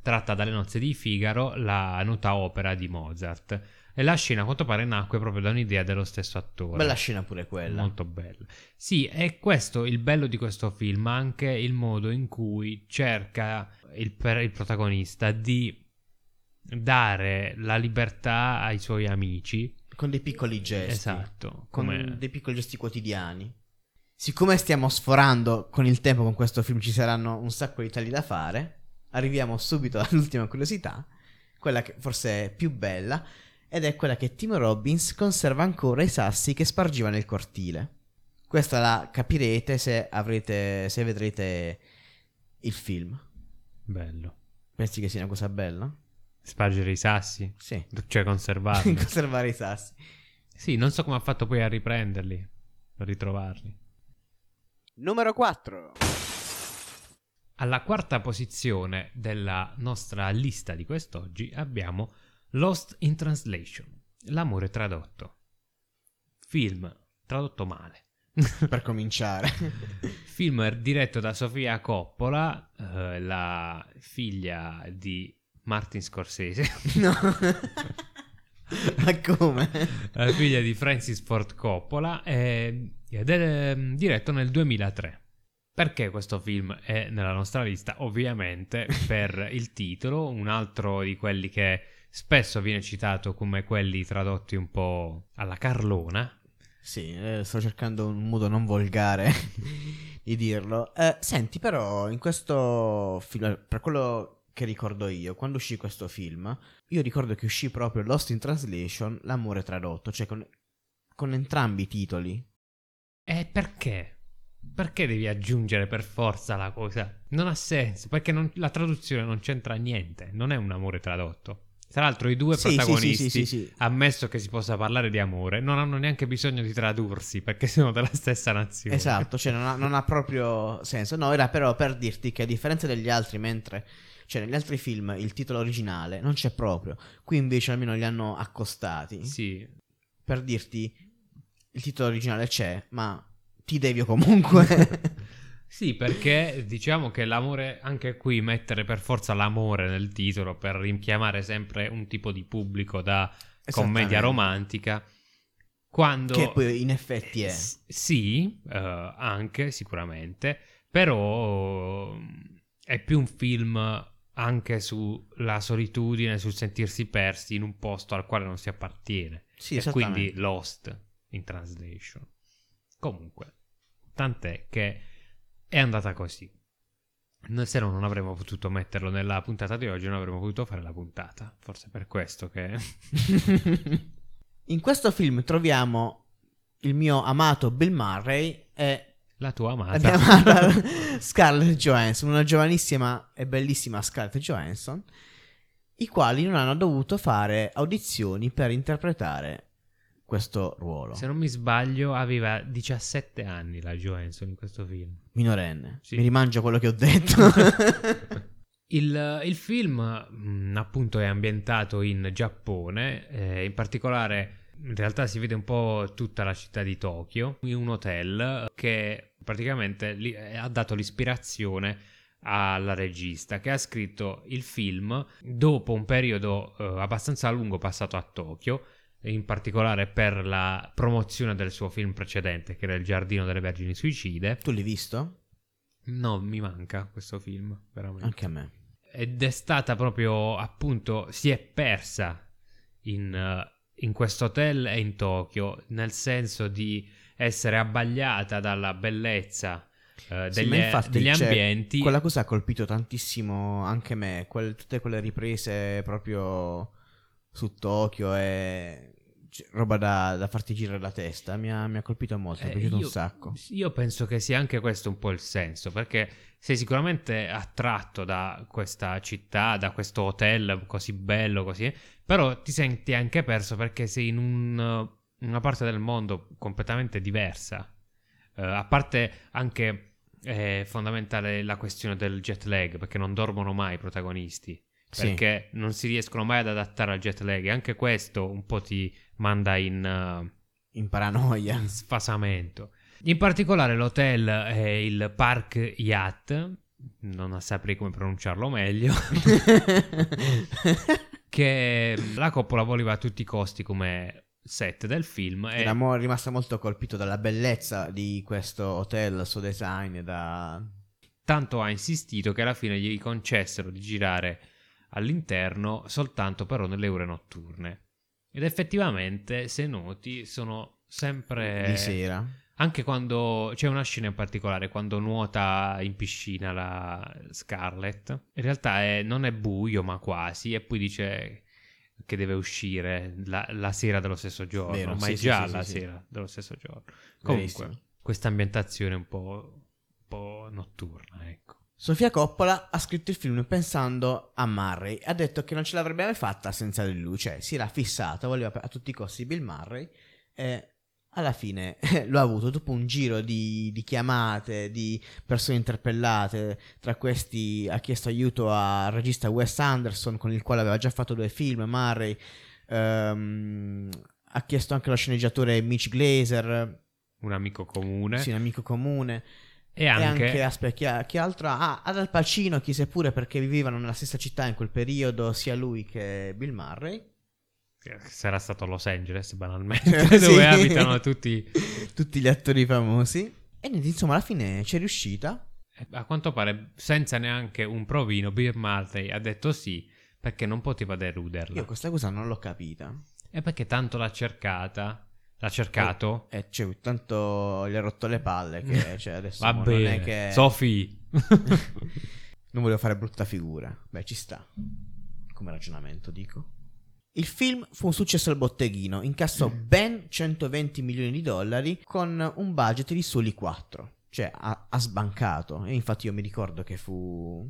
tratta dalle nozze di Figaro, la nota opera di Mozart. E la scena, a quanto pare, nacque proprio da un'idea dello stesso attore. Bella scena pure quella. Molto bella. Sì, è questo il bello di questo film, anche il modo in cui cerca il, il protagonista di dare la libertà ai suoi amici. Con dei piccoli gesti. Esatto. Con come- dei piccoli gesti quotidiani. Siccome stiamo sforando con il tempo con questo film, ci saranno un sacco di tagli da fare. Arriviamo subito all'ultima curiosità, quella che forse è più bella, ed è quella che Tim Robbins conserva ancora i sassi che spargiva nel cortile. Questa la capirete se avrete, se vedrete il film. Bello. Pensi che sia una cosa bella? Spargere i sassi, Sì. cioè conservarli. Conservare i sassi. sì, non so come ha fatto poi a riprenderli, a ritrovarli. Numero 4. Alla quarta posizione della nostra lista di quest'oggi abbiamo Lost in Translation, l'amore tradotto. Film tradotto male. per cominciare. Film diretto da Sofia Coppola, eh, la figlia di Martin Scorsese, no. Ma come? la figlia di Francis Ford Coppola, e- ed è eh, diretto nel 2003. Perché questo film è nella nostra lista? Ovviamente per il titolo, un altro di quelli che spesso viene citato come quelli tradotti un po' alla Carlona. Sì, eh, sto cercando un modo non volgare di dirlo. Eh, senti, però, in questo film, per quello che ricordo io, quando uscì questo film, io ricordo che uscì proprio Lost in Translation, L'amore tradotto, cioè con, con entrambi i titoli. E perché? perché devi aggiungere per forza la cosa? Non ha senso, perché non- la traduzione non c'entra niente, non è un amore tradotto. Tra l'altro i due Sì, protagonisti, sì, sì, sì, sì. ammesso che si possa parlare di amore, non hanno neanche bisogno di tradursi perché sono della stessa nazione. Esatto, cioè non ha, non ha proprio senso. No, era però per dirti che a differenza degli altri, mentre cioè negli altri film il titolo originale non c'è proprio, qui invece almeno li hanno accostati. Sì, Per dirti il titolo originale c'è, ma ti devio comunque. Sì, perché diciamo che l'amore, anche qui mettere per forza l'amore nel titolo per rimchiamare sempre un tipo di pubblico da commedia romantica, quando... che poi in effetti è. S- sì, eh, anche sicuramente, però mm, è più un film anche sulla solitudine, sul sentirsi persi in un posto al quale non si appartiene. Sì, e quindi Lost in translation. Comunque, tant'è che è andata così. Se no non avremmo potuto metterlo nella puntata di oggi, non avremmo potuto fare la puntata. Forse per questo che... in questo film troviamo il mio amato Bill Murray e La tua la amata. mia amata Scarlett Johansson, una giovanissima e bellissima Scarlett Johansson, i quali non hanno dovuto fare audizioni per interpretare questo ruolo. Se non mi sbaglio, aveva 17 anni la Johansson in questo film. Minorenne. Sì. Mi rimangio quello che ho detto. Il, il film, mh, appunto, è ambientato in Giappone, eh, in particolare. In realtà si vede un po' tutta la città di Tokyo, in un hotel che praticamente li- eh, ha dato l'ispirazione alla regista che ha scritto il film dopo un periodo eh, abbastanza lungo passato a Tokyo, in particolare per la promozione del suo film precedente che era Il giardino delle vergini suicide. tu l'hai visto? No, mi manca questo film, veramente. Anche a me. Ed è stata proprio, appunto, si è persa in, eh, in questo hotel e in Tokyo, nel senso di essere abbagliata dalla bellezza eh, Sì, degli, infatti, degli cioè, ambienti. Quella cosa ha colpito tantissimo anche me. quel- tutte quelle riprese proprio su Tokyo e roba da, da farti girare la testa. Mi ha, mi ha colpito molto, mi è Eh, piaciuto io- un sacco. Io penso che sia anche questo un po' il senso, perché sei sicuramente attratto da questa città, da questo hotel così bello, così, però ti senti anche perso perché sei in un- una parte del mondo completamente diversa. Eh, a parte anche eh, fondamentale la questione del jet lag, perché non dormono mai i protagonisti. Sì. Perché non si riescono mai ad adattare al jet lag. E anche questo un po' ti manda in, eh, In paranoia. in sfasamento. In particolare l'hotel è il Park Yacht, non saprei come pronunciarlo meglio, che la Coppola voleva a tutti i costi come set del film e Era rimasta molto colpito dalla bellezza di questo hotel, il suo design. Da... tanto ha insistito che alla fine gli concessero di girare all'interno soltanto però nelle ore notturne. Ed effettivamente, se noti, sono sempre... Di sera. Anche quando c'è una scena in particolare, quando nuota in piscina la Scarlett, in realtà è- non è buio, ma quasi, e poi dice che deve uscire la, la sera dello stesso giorno, Vero, ma sì, è già sì, la sì, sera dello stesso giorno. Comunque, questa ambientazione un po', un po' notturna, ecco. Sofia Coppola ha scritto il film pensando a Murray. Ha detto che non ce l'avrebbe mai fatta senza di lui. Cioè, si era fissato, voleva a tutti i costi Bill Murray. E alla fine lo ha avuto dopo un giro di, di chiamate, di persone interpellate. Tra questi ha chiesto aiuto al regista Wes Anderson, con il quale aveva già fatto due film. Murray ehm, ha chiesto anche allo sceneggiatore Mitch Glazer, Un amico comune. sì, un amico comune. E E anche, anche, aspetta, chi, chi altro? Ah, ad Al Pacino chiese pure perché vivevano nella stessa città in quel periodo, sia lui che Bill Murray. sarà stato a Los Angeles, banalmente, Sì. dove abitano tutti... Tutti gli attori famosi. E insomma, alla fine c'è riuscita. Eh, A quanto pare, senza neanche un provino, Bill Murray ha detto sì perché non poteva deluderla. Io questa cosa non l'ho capita. E perché tanto l'ha cercata? L'ha cercato? E cioè, tanto gli ha rotto le palle che cioè, adesso Va bene. non è che... Sophie. Non volevo fare brutta figura. Beh, ci sta. Come ragionamento, dico. Il film fu un successo al botteghino, incassò ben 120 milioni di dollari con un budget di soli 4. cioè ha, ha sbancato. E infatti io mi ricordo che fu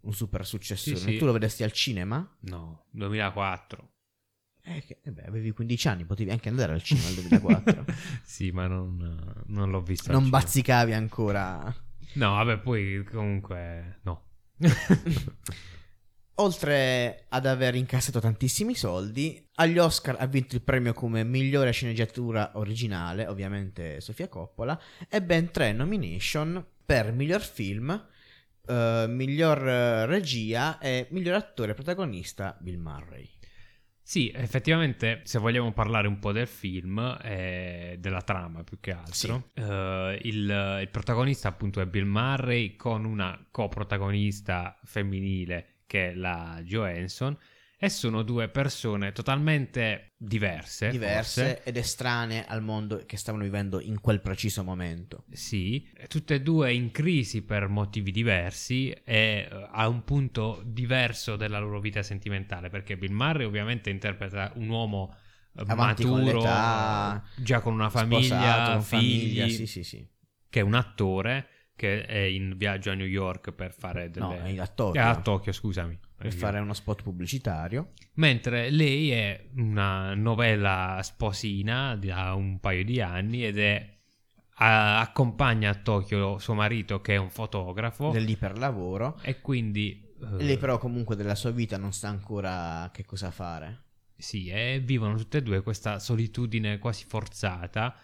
un super successo. Sì, sì. Tu lo vedesti al cinema? No, 2004. Eh, che, eh beh, avevi 15 anni, potevi anche andare al cinema nel 2004. sì, ma non, non l'ho visto. non bazzicavi ancora. No, vabbè, poi comunque no. Oltre ad aver incassato tantissimi soldi, agli Oscar ha vinto il premio come migliore sceneggiatura originale, ovviamente Sofia Coppola, e ben tre nomination per miglior film, eh, miglior eh, regia e miglior attore protagonista Bill Murray. Sì, effettivamente, se vogliamo parlare un po' del film e della trama più che altro, eh, il, il protagonista appunto è Bill Murray con una coprotagonista femminile che è la Johansson e sono due persone totalmente diverse. Diverse forse. ed estranee al mondo che stavano vivendo in quel preciso momento. Sì, tutte e due in crisi per motivi diversi e eh, a un punto diverso della loro vita sentimentale, perché Bill Murray ovviamente interpreta un uomo eh, Avanti con maturo, l'età, già con una famiglia, Sposato, con figli, famiglia, sì, sì, sì. che è un attore che è in viaggio a New York per fare delle... No, a Tokyo. Eh, a Tokyo, scusami. per fare uno spot pubblicitario. Mentre lei è una novella sposina da un paio di anni ed è a- accompagna a Tokyo suo marito che è un fotografo È lì per lavoro. e quindi eh, Lei però comunque della sua vita non sa ancora che cosa fare. sì, e vivono tutte e due questa solitudine quasi forzata.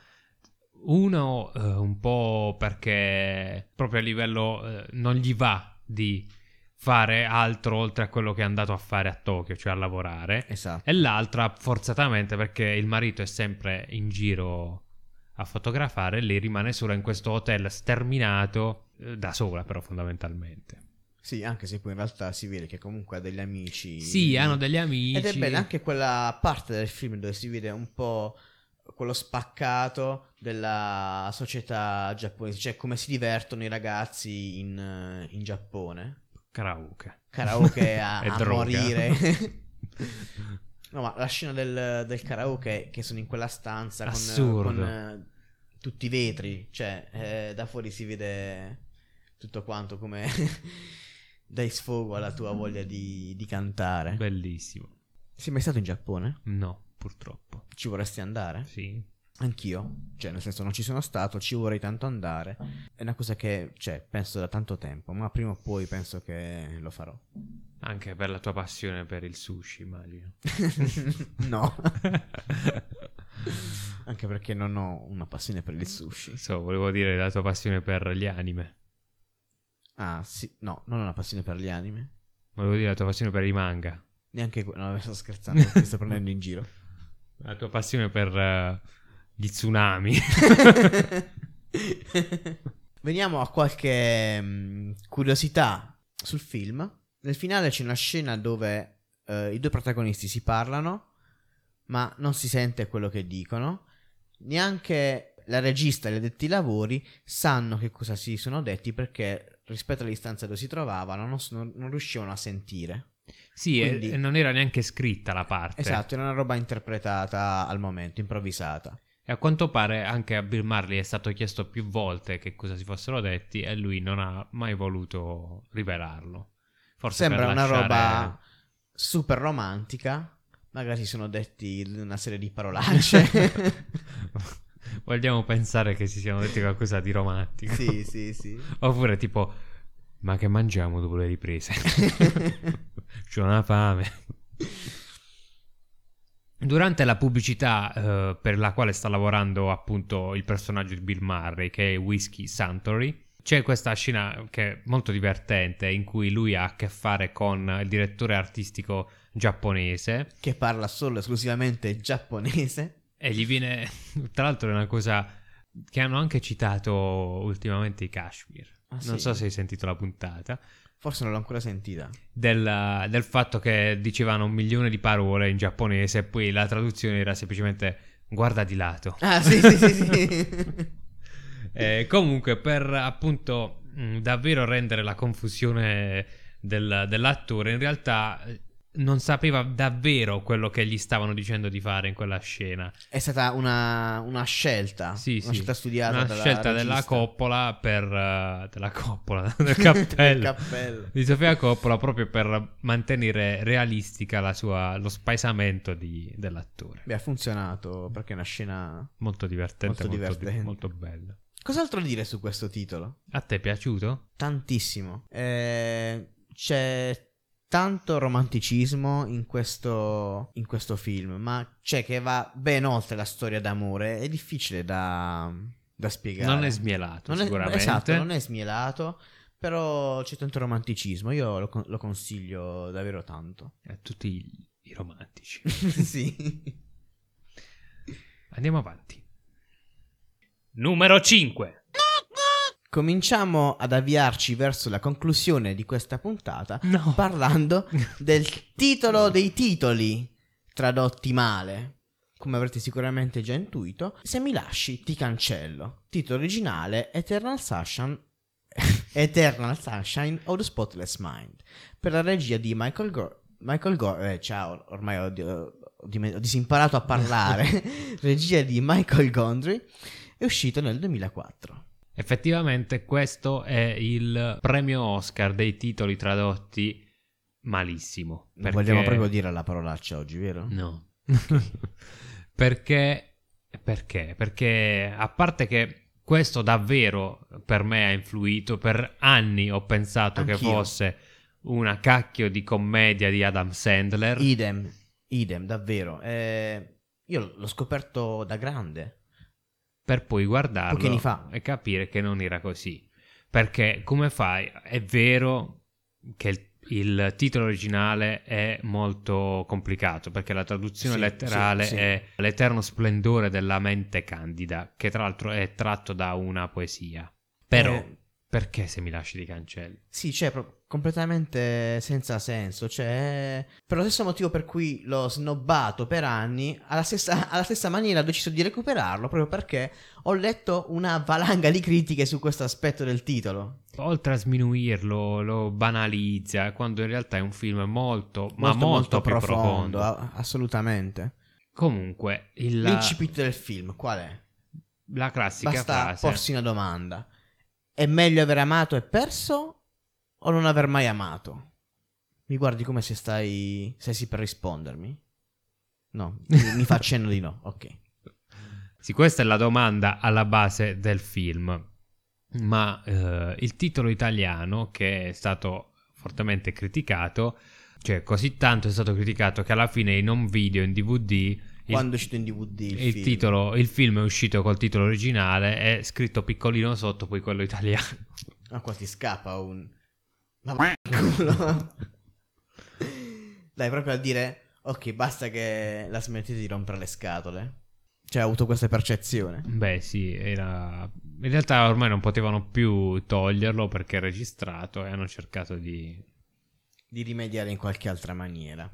Uno eh, un po' perché proprio a livello eh, non gli va di fare altro oltre a quello che è andato a fare a Tokyo, cioè a lavorare. Esatto. E l'altra forzatamente perché il marito è sempre in giro a fotografare e lei rimane sola in questo hotel sterminato eh, da sola però fondamentalmente. Sì, anche se poi in realtà si vede che comunque ha degli amici. Sì, hanno degli amici. Ed è bella anche quella parte del film dove si vede un po' quello spaccato della società giapponese, cioè come si divertono i ragazzi in, eh, in Giappone. Karaoke. Karaoke a, a morire. no, ma la scena del, del karaoke che sono in quella stanza con, Assurdo. con, eh, tutti i vetri, cioè eh, da fuori si vede tutto quanto come dai sfogo alla tua voglia di, di cantare. Bellissimo. Sei mai stato in Giappone? No, purtroppo. Ci vorresti andare? Sì. Anch'io, cioè nel senso non ci sono stato, ci vorrei tanto andare. È una cosa che, cioè, penso da tanto tempo, ma prima o poi penso che lo farò. Anche per la tua passione per il sushi, immagino. no. Anche perché non ho una passione per il sushi. so, volevo dire la tua passione per gli anime. Ah, sì, no, non ho una passione per gli anime. Volevo dire la tua passione per i manga. Neanche que- no, sto scherzando, ti sto prendendo in giro. La tua passione per eh, gli tsunami. Veniamo a qualche mm, curiosità sul film. Nel finale c'è una scena dove eh, i due protagonisti si parlano, ma non si sente quello che dicono. Neanche la regista e gli addetti ai lavori sanno che cosa si sono detti perché rispetto alle distanze dove si trovavano non, non riuscivano a sentire. Sì, e- Quindi- e non era neanche scritta la parte. Esatto, era una roba interpretata al momento, improvvisata. E a quanto pare anche a Bill Marley è stato chiesto più volte che cosa si fossero detti e lui non ha mai voluto rivelarlo. Forse Sembra una lasciare- roba super romantica. Magari si sono detti una serie di parolacce. Vogliamo pensare che si siano detti qualcosa di romantico. sì, sì, sì. Oppure tipo, ma che mangiamo dopo le riprese? C'ho una fame. Durante la pubblicità eh, per la quale sta lavorando appunto il personaggio di Bill Murray, che è Whiskey Santory, c'è questa scena che è molto divertente in cui lui ha a che fare con il direttore artistico giapponese che parla solo esclusivamente giapponese. e gli viene, tra l'altro è una cosa che hanno anche citato ultimamente i Kashmir. Ah, non sì? so se hai sentito la puntata. Forse non l'ho ancora sentita. del, del fatto che dicevano un milione di parole in giapponese e poi la traduzione era semplicemente guarda di lato. Ah, sì, sì, sì, sì. Eh, comunque, per appunto mh, davvero rendere la confusione del- dell'attore, in realtà eh, non sapeva davvero quello che gli stavano dicendo di fare in quella scena. È stata una, una scelta. Sì, una sì. scelta studiata. Una scelta della. Coppola per... eh, della Coppola, del cappello. Cappello. di Sofia Coppola proprio per mantenere realistica la sua, lo spaesamento di- dell'attore. Beh, ha funzionato perché è una scena. Molto divertente, Molto molto, di- divertente. molto bello. Cos'altro dire su questo titolo? A te è piaciuto? Tantissimo. Eh, c'è tanto romanticismo in questo, in questo film, ma c'è che va ben oltre la storia d'amore. È difficile da, da spiegare. Non è smielato, Non è- sicuramente. esatto, non è smielato. Però c'è tanto romanticismo. Io lo, lo consiglio davvero tanto. A tutti i- i romantici. sì. Andiamo avanti. Numero 5. Cominciamo ad avviarci verso la conclusione di questa puntata No. parlando del titolo dei titoli tradotti male. Come avrete sicuramente già intuito, se mi lasci ti cancello. Titolo originale Eternal Sunshine Eternal Sunshine of the Spotless Mind per la regia di Michael Gore. Michael Gore, eh, ciao, ormai ho, ho- ho disimparato a parlare. regia di Michael Gondry, è uscito nel 2004. Effettivamente questo è il premio Oscar dei titoli tradotti malissimo. Non perché- vogliamo proprio dire la parolaccia oggi, vero? No. perché? Perché? Perché a parte che questo davvero per me ha influito, per anni ho pensato che Anch'io. fosse una cacchio di commedia di Adam Sandler. Idem, idem, davvero. Eh, io l'ho scoperto da grande. Per poi guardarlo fa. e capire che non era così. Perché come fai? È vero che il, il titolo originale è molto complicato perché la traduzione Sì, letterale sì, sì. è L'eterno splendore della mente candida, che tra l'altro è tratto da una poesia. Però Eh, perché se mi lasci di cancelli? sì, cioè, pro- completamente senza senso. Cioè, per lo stesso motivo per cui l'ho snobbato per anni, alla stessa, alla stessa maniera ho deciso di recuperarlo proprio perché ho letto una valanga di critiche su questo aspetto del titolo. Oltre a sminuirlo, lo banalizza, quando in realtà è un film molto, ma Molto, molto, molto più profondo, profondo. a- assolutamente. Comunque, il, L'incipit del film, qual è? la classica Basta frase... porsi una domanda. È meglio aver amato e perso o non aver mai amato? Mi guardi come se stai... stessi per rispondermi? No, mi, fa cenno di no, ok. Sì, questa è la domanda alla base del film. Ma eh, il titolo italiano, che è stato fortemente criticato, cioè così tanto è stato criticato che alla fine in un video in DVD Quando è uscito in DVD il, il film. titolo, il film è uscito col titolo originale è scritto piccolino sotto, poi quello italiano. Ah, qua ti scappa un... Ma culo. Dai, proprio a dire... Ok, basta che la smettete di rompere le scatole. Cioè, ho avuto questa percezione. Beh, sì, era. In realtà ormai non potevano più toglierlo perché è registrato e hanno cercato di. di rimediare in qualche altra maniera.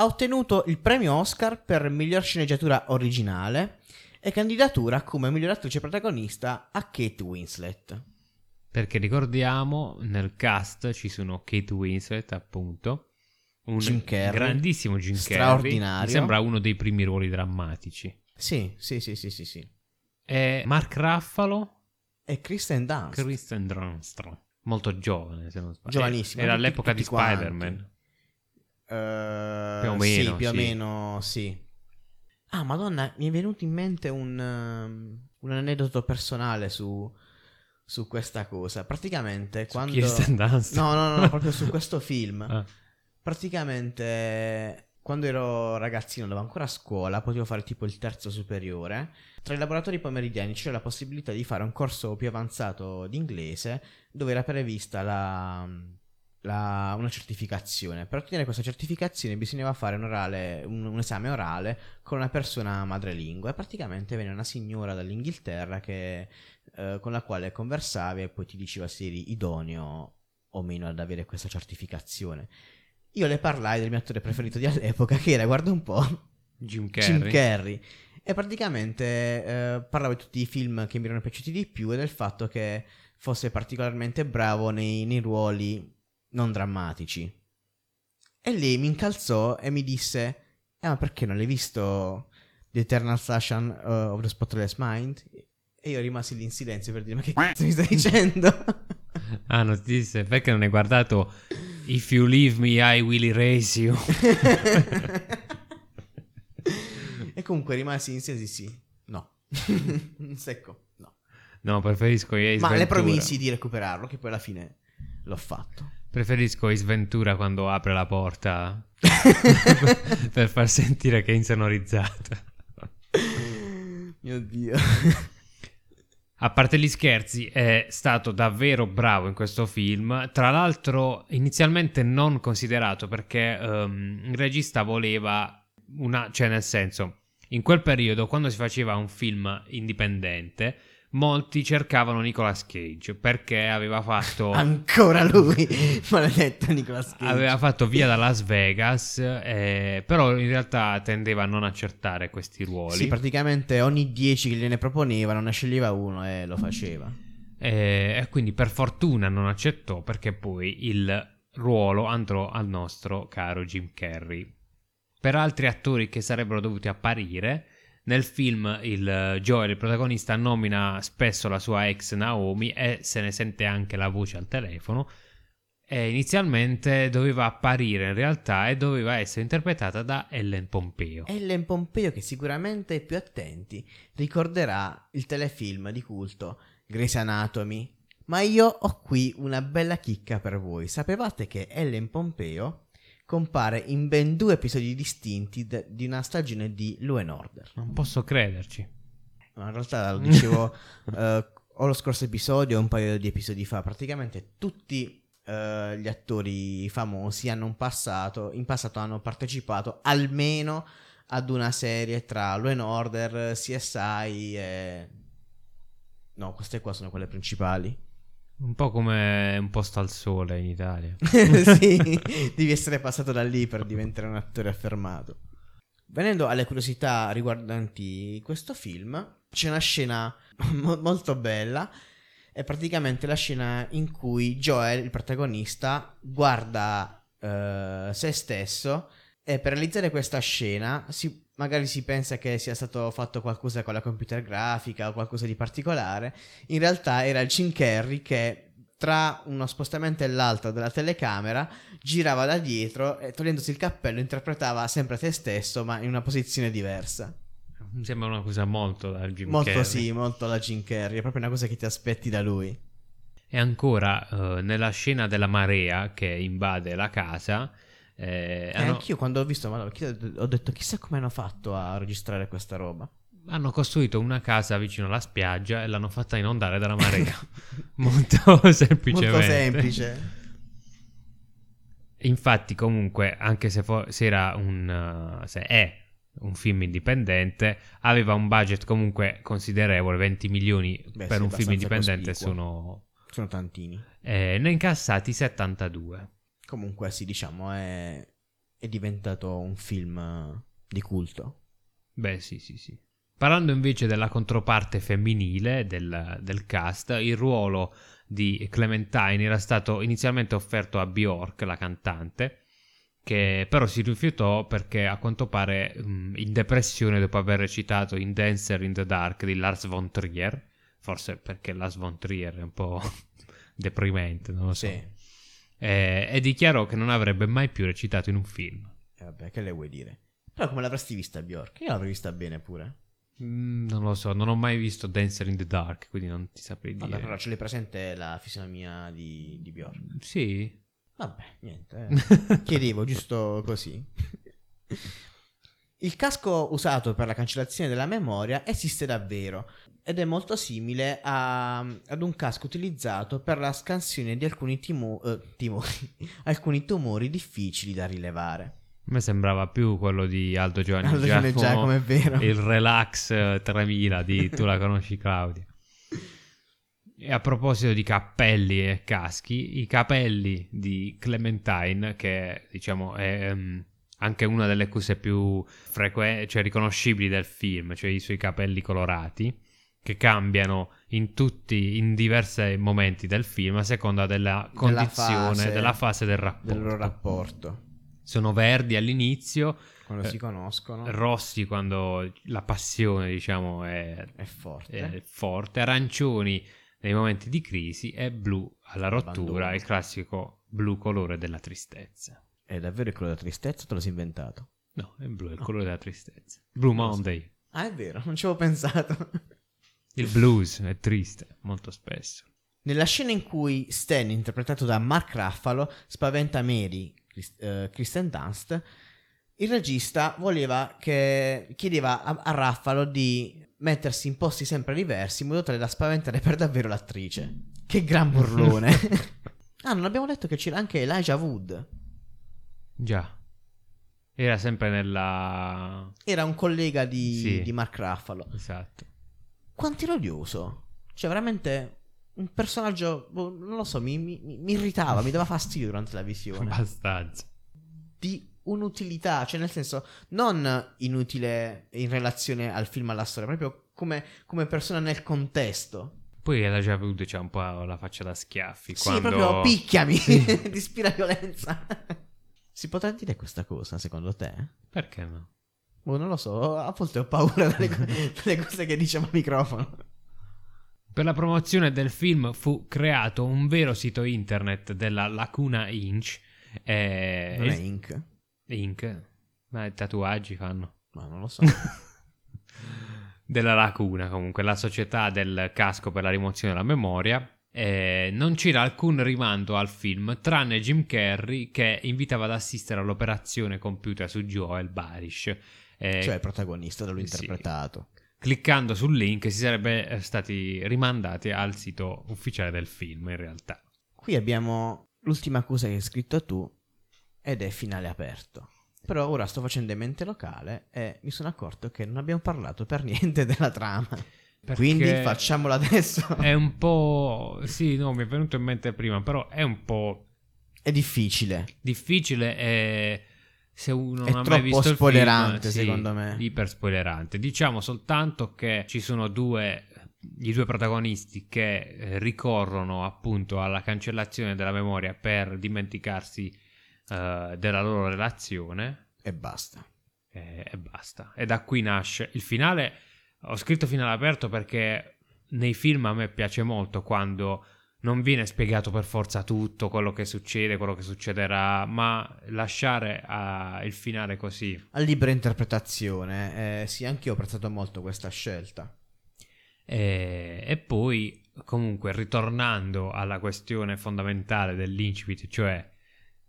Ha ottenuto il premio Oscar per miglior sceneggiatura originale e candidatura come miglior attrice protagonista a Kate Winslet. Perché ricordiamo, nel cast ci sono Kate Winslet, appunto. Un Jim Carrey, grandissimo Jim Carrey. straordinario. Mi sembra uno dei primi ruoli drammatici. Sì, sì, sì, sì, sì, sì. E Mark Ruffalo, E Kristen Dunst. Kristen Dunst. Molto giovane, se non sbaglio. Giovanissimo. Era all'epoca di tutti quanti. Eh, Più o Sì, meno, più o sì. meno, sì. Ah, madonna, mi è venuto in mente un, um, un aneddoto personale su, su questa cosa. Praticamente, Su quando... No, no, no, proprio su questo film. Ah. Praticamente, quando ero ragazzino, andavo ancora a scuola, potevo fare tipo il terzo superiore. Tra i laboratori pomeridiani c'era la possibilità di fare un corso più avanzato di inglese, dove era prevista la, la- una certificazione. Per ottenere questa certificazione bisognava fare un, orale, un, un esame orale con una persona madrelingua. E praticamente venne una signora dall'Inghilterra che, eh, con la quale conversavi e poi ti diceva se eri idoneo o meno ad avere questa certificazione. Io le parlai del mio attore preferito di all'epoca, che era, guarda un po', Jim Carrey. Jim Carrey. E praticamente eh, parlavo di tutti i film che mi erano piaciuti di più e del fatto che fosse particolarmente bravo nei, nei ruoli non drammatici. E lei mi incalzò e mi disse, eh ma perché non l'hai visto The Eternal Sunshine uh, of the Spotless Mind? E io rimasi lì in silenzio per dire, ma che cazzo mi stai dicendo? Ah, non ti disse perché non hai guardato If You Leave Me I Will Erase You. e comunque rimasi in silenzio, sì, no. Secco, no. No, preferisco Ace Ma Ventura. le promisi di recuperarlo, che poi alla fine l'ho fatto. Preferisco Ace Ventura quando apre la porta per far sentire che è insonorizzata. Mio Dio. A parte gli scherzi, è stato davvero bravo in questo film. Tra l'altro, inizialmente non considerato perché ehm, il regista voleva una. cioè, nel senso, in quel periodo, quando si faceva un film indipendente, molti cercavano Nicolas Cage perché aveva fatto. Ancora lui, maledetto Nicolas Cage. Aveva fatto via da Las Vegas, eh, però in realtà tendeva a non accertare questi ruoli. Sì, praticamente ogni 10 che gliene proponevano ne sceglieva uno e lo faceva. Eh, E quindi per fortuna non accettò perché poi il ruolo andrò al nostro caro Jim Carrey. Per altri attori che sarebbero dovuti apparire, nel film il Joel, il protagonista, nomina spesso la sua ex Naomi e se ne sente anche la voce al telefono. E inizialmente doveva apparire in realtà e doveva essere interpretata da Ellen Pompeo. Ellen Pompeo che sicuramente più attenti ricorderà il telefilm di culto Grey's Anatomy. Ma io ho qui una bella chicca per voi. Sapevate che Ellen Pompeo compare in ben due episodi distinti de- di una stagione di Law and Order? Non posso crederci. Ma in realtà lo dicevo eh, o lo scorso episodio o un paio di episodi fa. Praticamente tutti eh, gli attori famosi hanno un passato, in passato hanno partecipato almeno ad una serie tra Law and Order, CSI e... No, queste qua sono quelle principali. Un po' come un posto al sole in Italia. sì, devi essere passato da lì per diventare un attore affermato. Venendo alle curiosità riguardanti questo film, c'è una scena mo- molto bella. È praticamente la scena in cui Joel, il protagonista, guarda eh, se stesso e per realizzare questa scena si- magari si pensa che sia stato fatto qualcosa con la computer grafica o qualcosa di particolare. In realtà era il Jim Carrey che tra uno spostamento e l'altro della telecamera girava da dietro e togliendosi il cappello interpretava sempre se stesso ma in una posizione diversa. Mi sembra una cosa molto da Jim molto Carrey. sì, molto la Jim Carrey, è proprio una cosa che ti aspetti da lui. E ancora eh, nella scena della marea che invade la casa. Eh, E hanno, anch'io quando ho visto, ma ho detto chissà come hanno fatto a registrare questa roba. hanno costruito una casa vicino alla spiaggia e l'hanno fatta inondare dalla marea. Molto semplicemente. Molto semplice. Infatti, comunque, anche se, fo- se era un. uh, se è un film indipendente, aveva un budget comunque considerevole, 20 milioni Beh, per sì, un film indipendente cospicuo. sono. Sono tantini. eh, ne incassati 72. Comunque sì, diciamo, è, è diventato un film eh, di culto. Beh, sì, sì, sì. Parlando invece della controparte femminile del, del cast, il ruolo di Clementine era stato inizialmente offerto a Bjork, la cantante, che però si rifiutò perché a quanto pare mh, in depressione dopo aver recitato in Dancer in the Dark di Lars von Trier, forse perché Lars von Trier è un po' deprimente, non lo so, Sì. Eh, e dichiarò che non avrebbe mai più recitato in un film. E vabbè, che le vuoi dire? Però come l'avresti vista Bjork? Io l'avrei vista bene pure. Mm, non lo so, non ho mai visto Dancer in the Dark, quindi non ti saprei dire. Vabbè, però ce l'hai presente la fisionomia di, di Bjork. Sì. Vabbè, niente. eh. Chiedevo giusto così. Il casco usato per la cancellazione della memoria esiste davvero ed è molto simile a- ad un casco utilizzato per la scansione di alcuni timo- eh, timori, alcuni tumori difficili da rilevare. A me sembrava più quello di Aldo Giovanni Aldo Giovanni Giacomo, è vero. Il Relax eh, 3000 di Tu la conosci Claudia. E a proposito di cappelli e caschi, i capelli di Clementine, che diciamo è ehm, anche una delle cose più frequenti, cioè riconoscibili del film, cioè i suoi capelli colorati, che cambiano in tutti, in diversi momenti del film a seconda della condizione, fase- della fase del rapporto. Del loro rapporto. Sono verdi all'inizio, Quando Eh, si conoscono rossi quando la passione, diciamo, è, è forte. è forte, arancioni nei momenti di crisi e blu alla rottura, il classico blu colore della tristezza. È davvero il colore della tristezza o te lo sei inventato? No, è blu, è il colore della tristezza. Blue. Monday. Ah, è vero, non ci avevo pensato. Il blues è triste, molto spesso. Nella scena in cui Stan, interpretato da Mark Ruffalo, spaventa Mary, Chris- eh, Kristen Dunst, il regista voleva che chiedeva a, a Ruffalo di mettersi in posti sempre diversi in modo tale da spaventare per davvero l'attrice. Che gran burlone. ah, non abbiamo detto che c'era anche Elijah Wood. Già. Era sempre nella... Era un collega di, Sì. di Mark Ruffalo. Esatto. Quanto era odioso. Cioè, veramente un personaggio, boh, non lo so, mi, mi- mi irritava, mi dava fastidio durante la visione. Abbastanza. Di un'utilità, cioè nel senso, non inutile in relazione al film, alla storia, proprio come, come persona nel contesto. Poi Elijah Wood c'ha un po' la faccia da schiaffi. Sì, quando... proprio picchiami, Sì. ispira violenza. si potrà dire questa cosa, secondo te? Perché no? Boh, non lo so, a volte ho paura dalle, co- dalle cose che diciamo al microfono. Per la promozione del film fu creato un vero sito internet della Lacuna Inc. eh, Non è Inc. Inc. Ma i tatuaggi fanno. Ma non lo so. della Lacuna, comunque, la società del casco per la rimozione della memoria. Eh, non c'era alcun rimando al film, tranne Jim Carrey che invitava ad assistere all'operazione compiuta su Joel Barish. Eh, cioè il protagonista da lui sì. interpretato. cliccando sul link si sarebbe eh, stati rimandati al sito ufficiale del film, in realtà. Qui abbiamo l'ultima cosa che hai scritto tu ed è finale aperto. Però ora sto facendo mente locale e mi sono accorto che non abbiamo parlato per niente della trama. Perché Quindi facciamolo adesso. È un po'. Sì, no, mi è venuto in mente prima, però è un po' È difficile. difficile e. Se uno È non ha mai troppo visto il spoilerante, film, sì, secondo me. Iper spoilerante. Diciamo soltanto che ci sono due. I due protagonisti che eh, ricorrono appunto alla cancellazione della memoria per dimenticarsi eh, della loro relazione. E basta. e, e basta. E da qui nasce il finale. Ho scritto finale aperto perché nei film a me piace molto quando non viene spiegato per forza tutto quello che succede, quello che succederà, ma lasciare ah, il finale così. A libera interpretazione. Eh, sì, anche io ho apprezzato molto questa scelta. E, e poi, comunque, ritornando alla questione fondamentale dell'incipit, cioè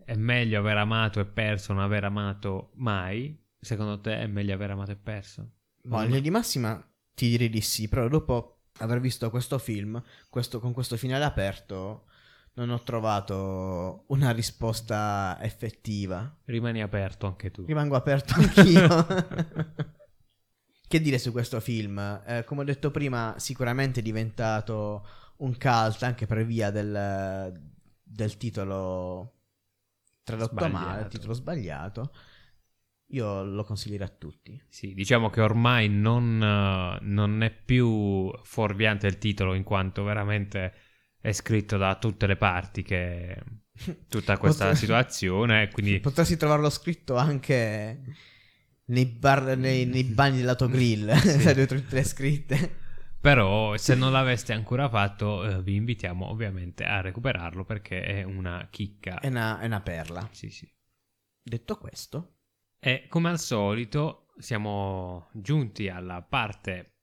è meglio aver amato e perso, non aver amato mai. Secondo te è meglio aver amato e perso? Ma in linea di massima ti direi di sì, però dopo aver visto questo film, questo- con questo finale aperto, non ho trovato una risposta effettiva. Rimani aperto anche tu. Rimango aperto anch'io. che dire su questo film? Eh, come ho detto prima, sicuramente è diventato un cult anche per via del, del titolo tradotto Sbagliato. male, titolo sbagliato. Io lo consiglierei a tutti. Sì, diciamo che ormai non, eh, non è più fuorviante il titolo in quanto veramente è scritto da tutte le parti che tutta questa Potre- situazione, quindi Potresti trovarlo scritto anche nei, bar, nei, nei bagni dell'autogrill, Sì. trovi tutte le scritte. però se non l'aveste ancora fatto eh, vi invitiamo ovviamente a recuperarlo perché è una chicca. È una, è una perla. Sì, sì. Detto questo, E come al solito siamo giunti alla parte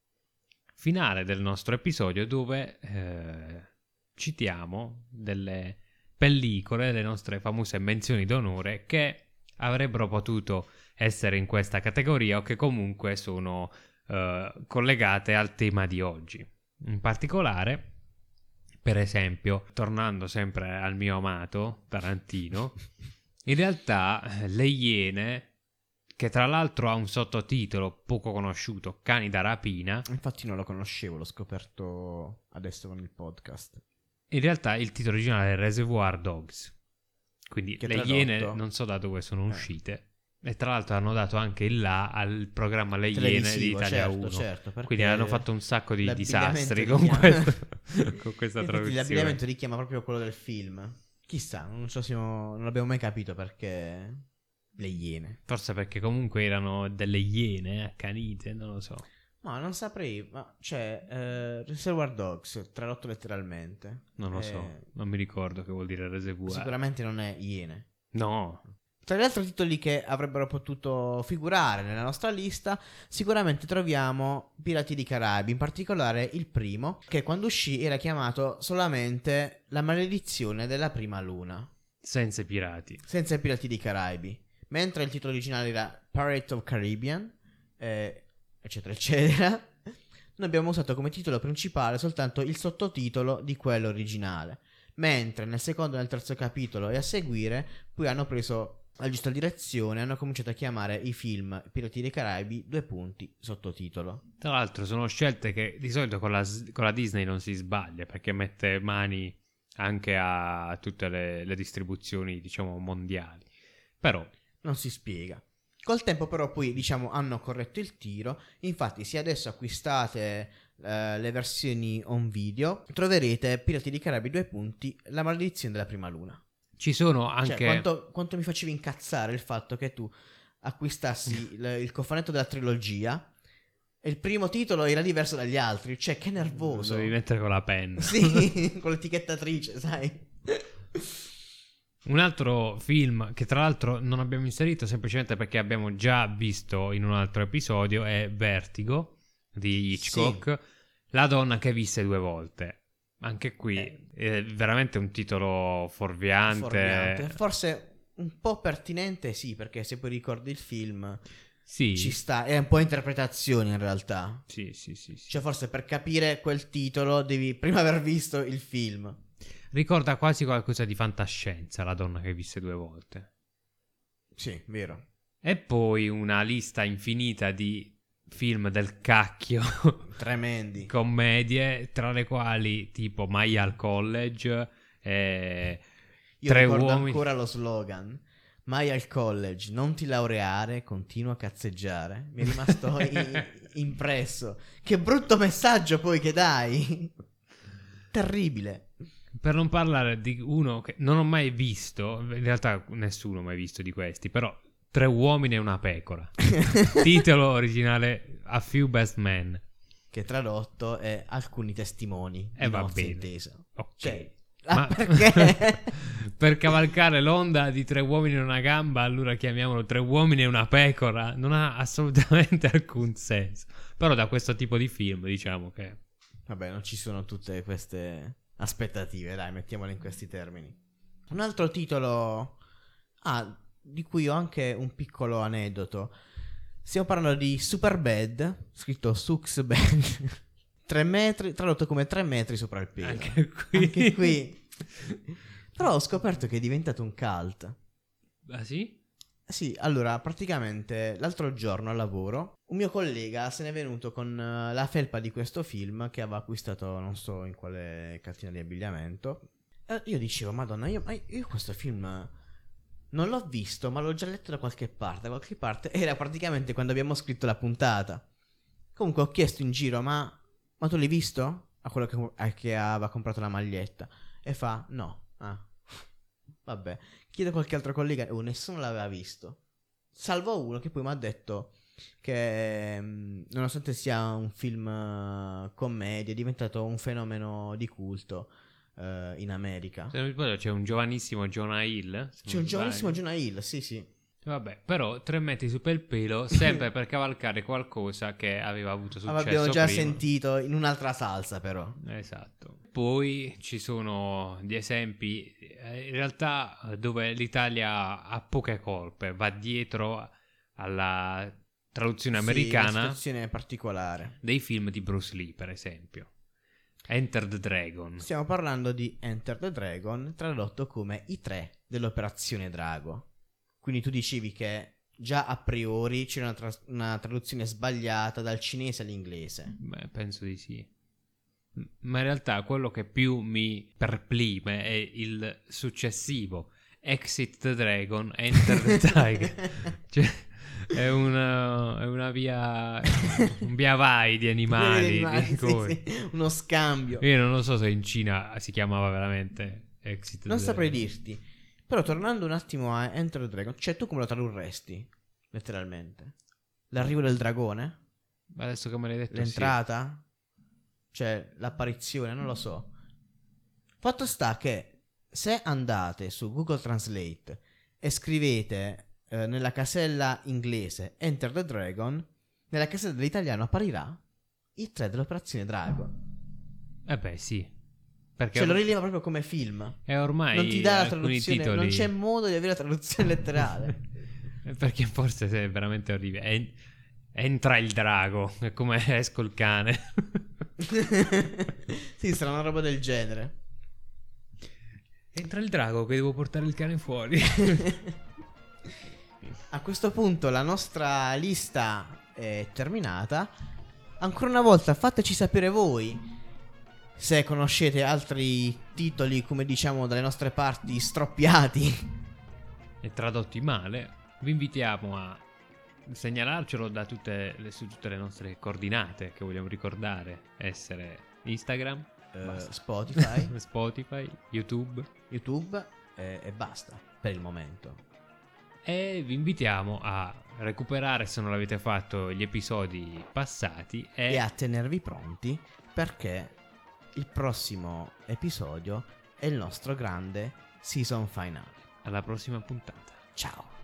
finale del nostro episodio dove eh, citiamo delle pellicole, le nostre famose menzioni d'onore che avrebbero potuto essere in questa categoria o che comunque sono eh, collegate al tema di oggi. In particolare, per esempio, tornando sempre al mio amato Tarantino, in realtà eh, Le Iene, che tra l'altro ha un sottotitolo poco conosciuto, Cani da rapina, infatti non lo conoscevo, l'ho scoperto adesso con il podcast. in realtà il titolo originale è Reservoir Dogs. Quindi Che Le tradotto? Iene non so da dove sono Eh. uscite. E tra l'altro hanno dato anche il là al programma Le Iene di Italia certo, 1. certo, Quindi hanno fatto un sacco di disastri con, questo- con questa traduzione. L'abbigliamento richiama proprio quello del film. Chissà, non, lo siamo- non abbiamo mai capito perché. Le iene. Forse perché comunque erano delle iene accanite, non lo so. Ma non saprei, ma cioè, eh, Reservoir Dogs, tradotto letteralmente. Non lo Eh, so, non mi ricordo che vuol dire reservoir. Sicuramente non è iene. No, Tra gli altri titoli che avrebbero potuto figurare nella nostra lista, sicuramente troviamo Pirati di Caraibi, in particolare il primo, che quando uscì era chiamato solamente La maledizione della prima luna, senza i pirati. senza i Pirati di Caraibi, mentre il titolo originale era Pirate of Caribbean, eh, eccetera, eccetera. Noi abbiamo usato come titolo principale soltanto il sottotitolo di quello originale. Mentre nel secondo e nel terzo capitolo e a seguire poi hanno preso la giusta direzione e hanno cominciato a chiamare i film Pirati dei Caraibi due punti sottotitolo. Tra l'altro sono scelte che di solito con la, con la Disney non si sbaglia perché mette mani anche a tutte le, le distribuzioni, diciamo, mondiali. Però, Non si spiega. Col tempo però poi diciamo hanno corretto il tiro, infatti se adesso acquistate eh, le versioni on video troverete Pirati dei Caraibi due punti, la maledizione della prima luna. ci sono Cioè, anche... quanto, quanto mi facevi incazzare il fatto che tu acquistassi il, il cofanetto della trilogia e il primo titolo era diverso dagli altri. Cioè, che nervoso. Devi mettere con la penna. Sì, con l'etichettatrice, sai. Un altro film che tra l'altro non abbiamo inserito semplicemente perché abbiamo già visto in un altro episodio è Vertigo di Hitchcock, La donna che visse due volte. Anche qui Eh. è veramente un titolo fuorviante. Fuorviante. Forse un po' pertinente, sì, perché se poi ricordi il film Sì, ci sta. È un po' interpretazione in realtà. sì, sì, sì, sì. Cioè, forse per capire quel titolo devi prima aver visto il film. Ricorda quasi qualcosa di fantascienza, La donna che visse due volte. Sì, vero. E poi una lista infinita di film del cacchio, Tremendi. commedie, tra le quali tipo Maya al college, e Io Tre ricordo uomini. ancora lo slogan. Mai al college, non ti laureare, continua a cazzeggiare. Mi è rimasto i- impresso. Che brutto messaggio poi che dai. Terribile. Per non parlare di uno che non ho mai visto, in realtà nessuno ha mai visto di questi, però Tre uomini e una pecora. Titolo originale A Few Best Men. che tradotto è alcuni testimoni. E di va bene. intesa. Ok. Cioè, Ma- perché? per cavalcare l'onda di tre uomini e una gamba, allora chiamiamolo tre uomini e una pecora. Non ha assolutamente alcun senso. Però da questo tipo di film, diciamo che... Vabbè, non ci sono tutte queste aspettative, dai, mettiamole in questi termini. Un altro titolo ah, di cui ho anche un piccolo aneddoto. Stiamo parlando di Superbad, scritto Sux Bad. 3 metri, tradotto come 3 metri sopra il pelo. Anche qui... Anche qui. Però ho scoperto che è diventato un cult. Ah sì? Sì, allora, praticamente l'altro giorno al lavoro un mio collega se n'è venuto con eh, la felpa di questo film che aveva acquistato non so in quale catena di abbigliamento. E io dicevo, madonna, io, io questo film non l'ho visto, ma l'ho già letto da qualche parte. Da qualche parte era praticamente quando abbiamo scritto la puntata. Comunque ho chiesto in giro, ma, ma tu l'hai visto? A quello che, a che aveva comprato la maglietta. E fa, no. Ah, vabbè. Chiedo a qualche altro collega, oh, nessuno l'aveva visto. Salvo uno che poi mi ha detto che mm, nonostante sia un film eh, commedia è diventato un fenomeno di culto eh, in America. Se non mi sbaglio c'è un giovanissimo Jonah Hill. C'è un giovanissimo. Jonah Hill, sì sì. Vabbè, però tre metri su per il pelo, sempre per cavalcare qualcosa che aveva avuto successo Abbiamo già prima. sentito in un'altra salsa però. Esatto. Poi ci sono gli esempi, eh, in realtà eh, dove l'Italia ha poche colpe, va dietro alla traduzione Sì, americana una situazione particolare. dei film di Bruce Lee, per esempio. Enter the Dragon. Stiamo parlando di Enter the Dragon, tradotto come i tre dell'operazione Drago. Quindi tu dicevi che già a priori c'era una, tras- una traduzione sbagliata dal cinese all'inglese. Beh, penso di sì. Ma in realtà quello che più mi perplime è il successivo Exit the Dragon, Enter the Tiger. Cioè, è una, è una via. un via vai di animali. Animali, di sì, sì, Uno scambio. Io non lo so se in Cina si chiamava veramente Exit Non the saprei Dragon. dirti. Però tornando un attimo a Enter the Dragon, cioè tu come lo tradurresti? Letteralmente. L'arrivo del dragone? Ma adesso che me l'hai detto sì. L'entrata? Cioè, l'apparizione, non lo so. Fatto sta che se andate su Google Translate e scrivete eh, nella casella inglese Enter the Dragon, nella casella dell'italiano apparirà il 3 dell'operazione Dragon. Eh beh, sì. Perché Cioè lo rileva proprio come film. è ormai non ti dà la traduzione, titoli... non c'è modo di avere la traduzione letterale. Perché forse è veramente orribile. En- entra il drago, è come esco il cane. sì, sarà una roba del genere. entra il drago che devo portare il cane fuori. A questo punto la nostra lista è terminata. Ancora una volta fateci sapere voi se conoscete altri titoli, come diciamo dalle nostre parti, stroppiati. e tradotti male. Vi invitiamo a segnalarcelo da tutte le, su tutte le nostre coordinate che vogliamo ricordare essere Instagram, Eh. Spotify, Spotify, YouTube YouTube eh, e basta per il momento. e vi invitiamo a recuperare se non l'avete fatto gli episodi passati e, E a tenervi pronti perché il prossimo episodio è il nostro grande season finale. alla prossima puntata. Ciao.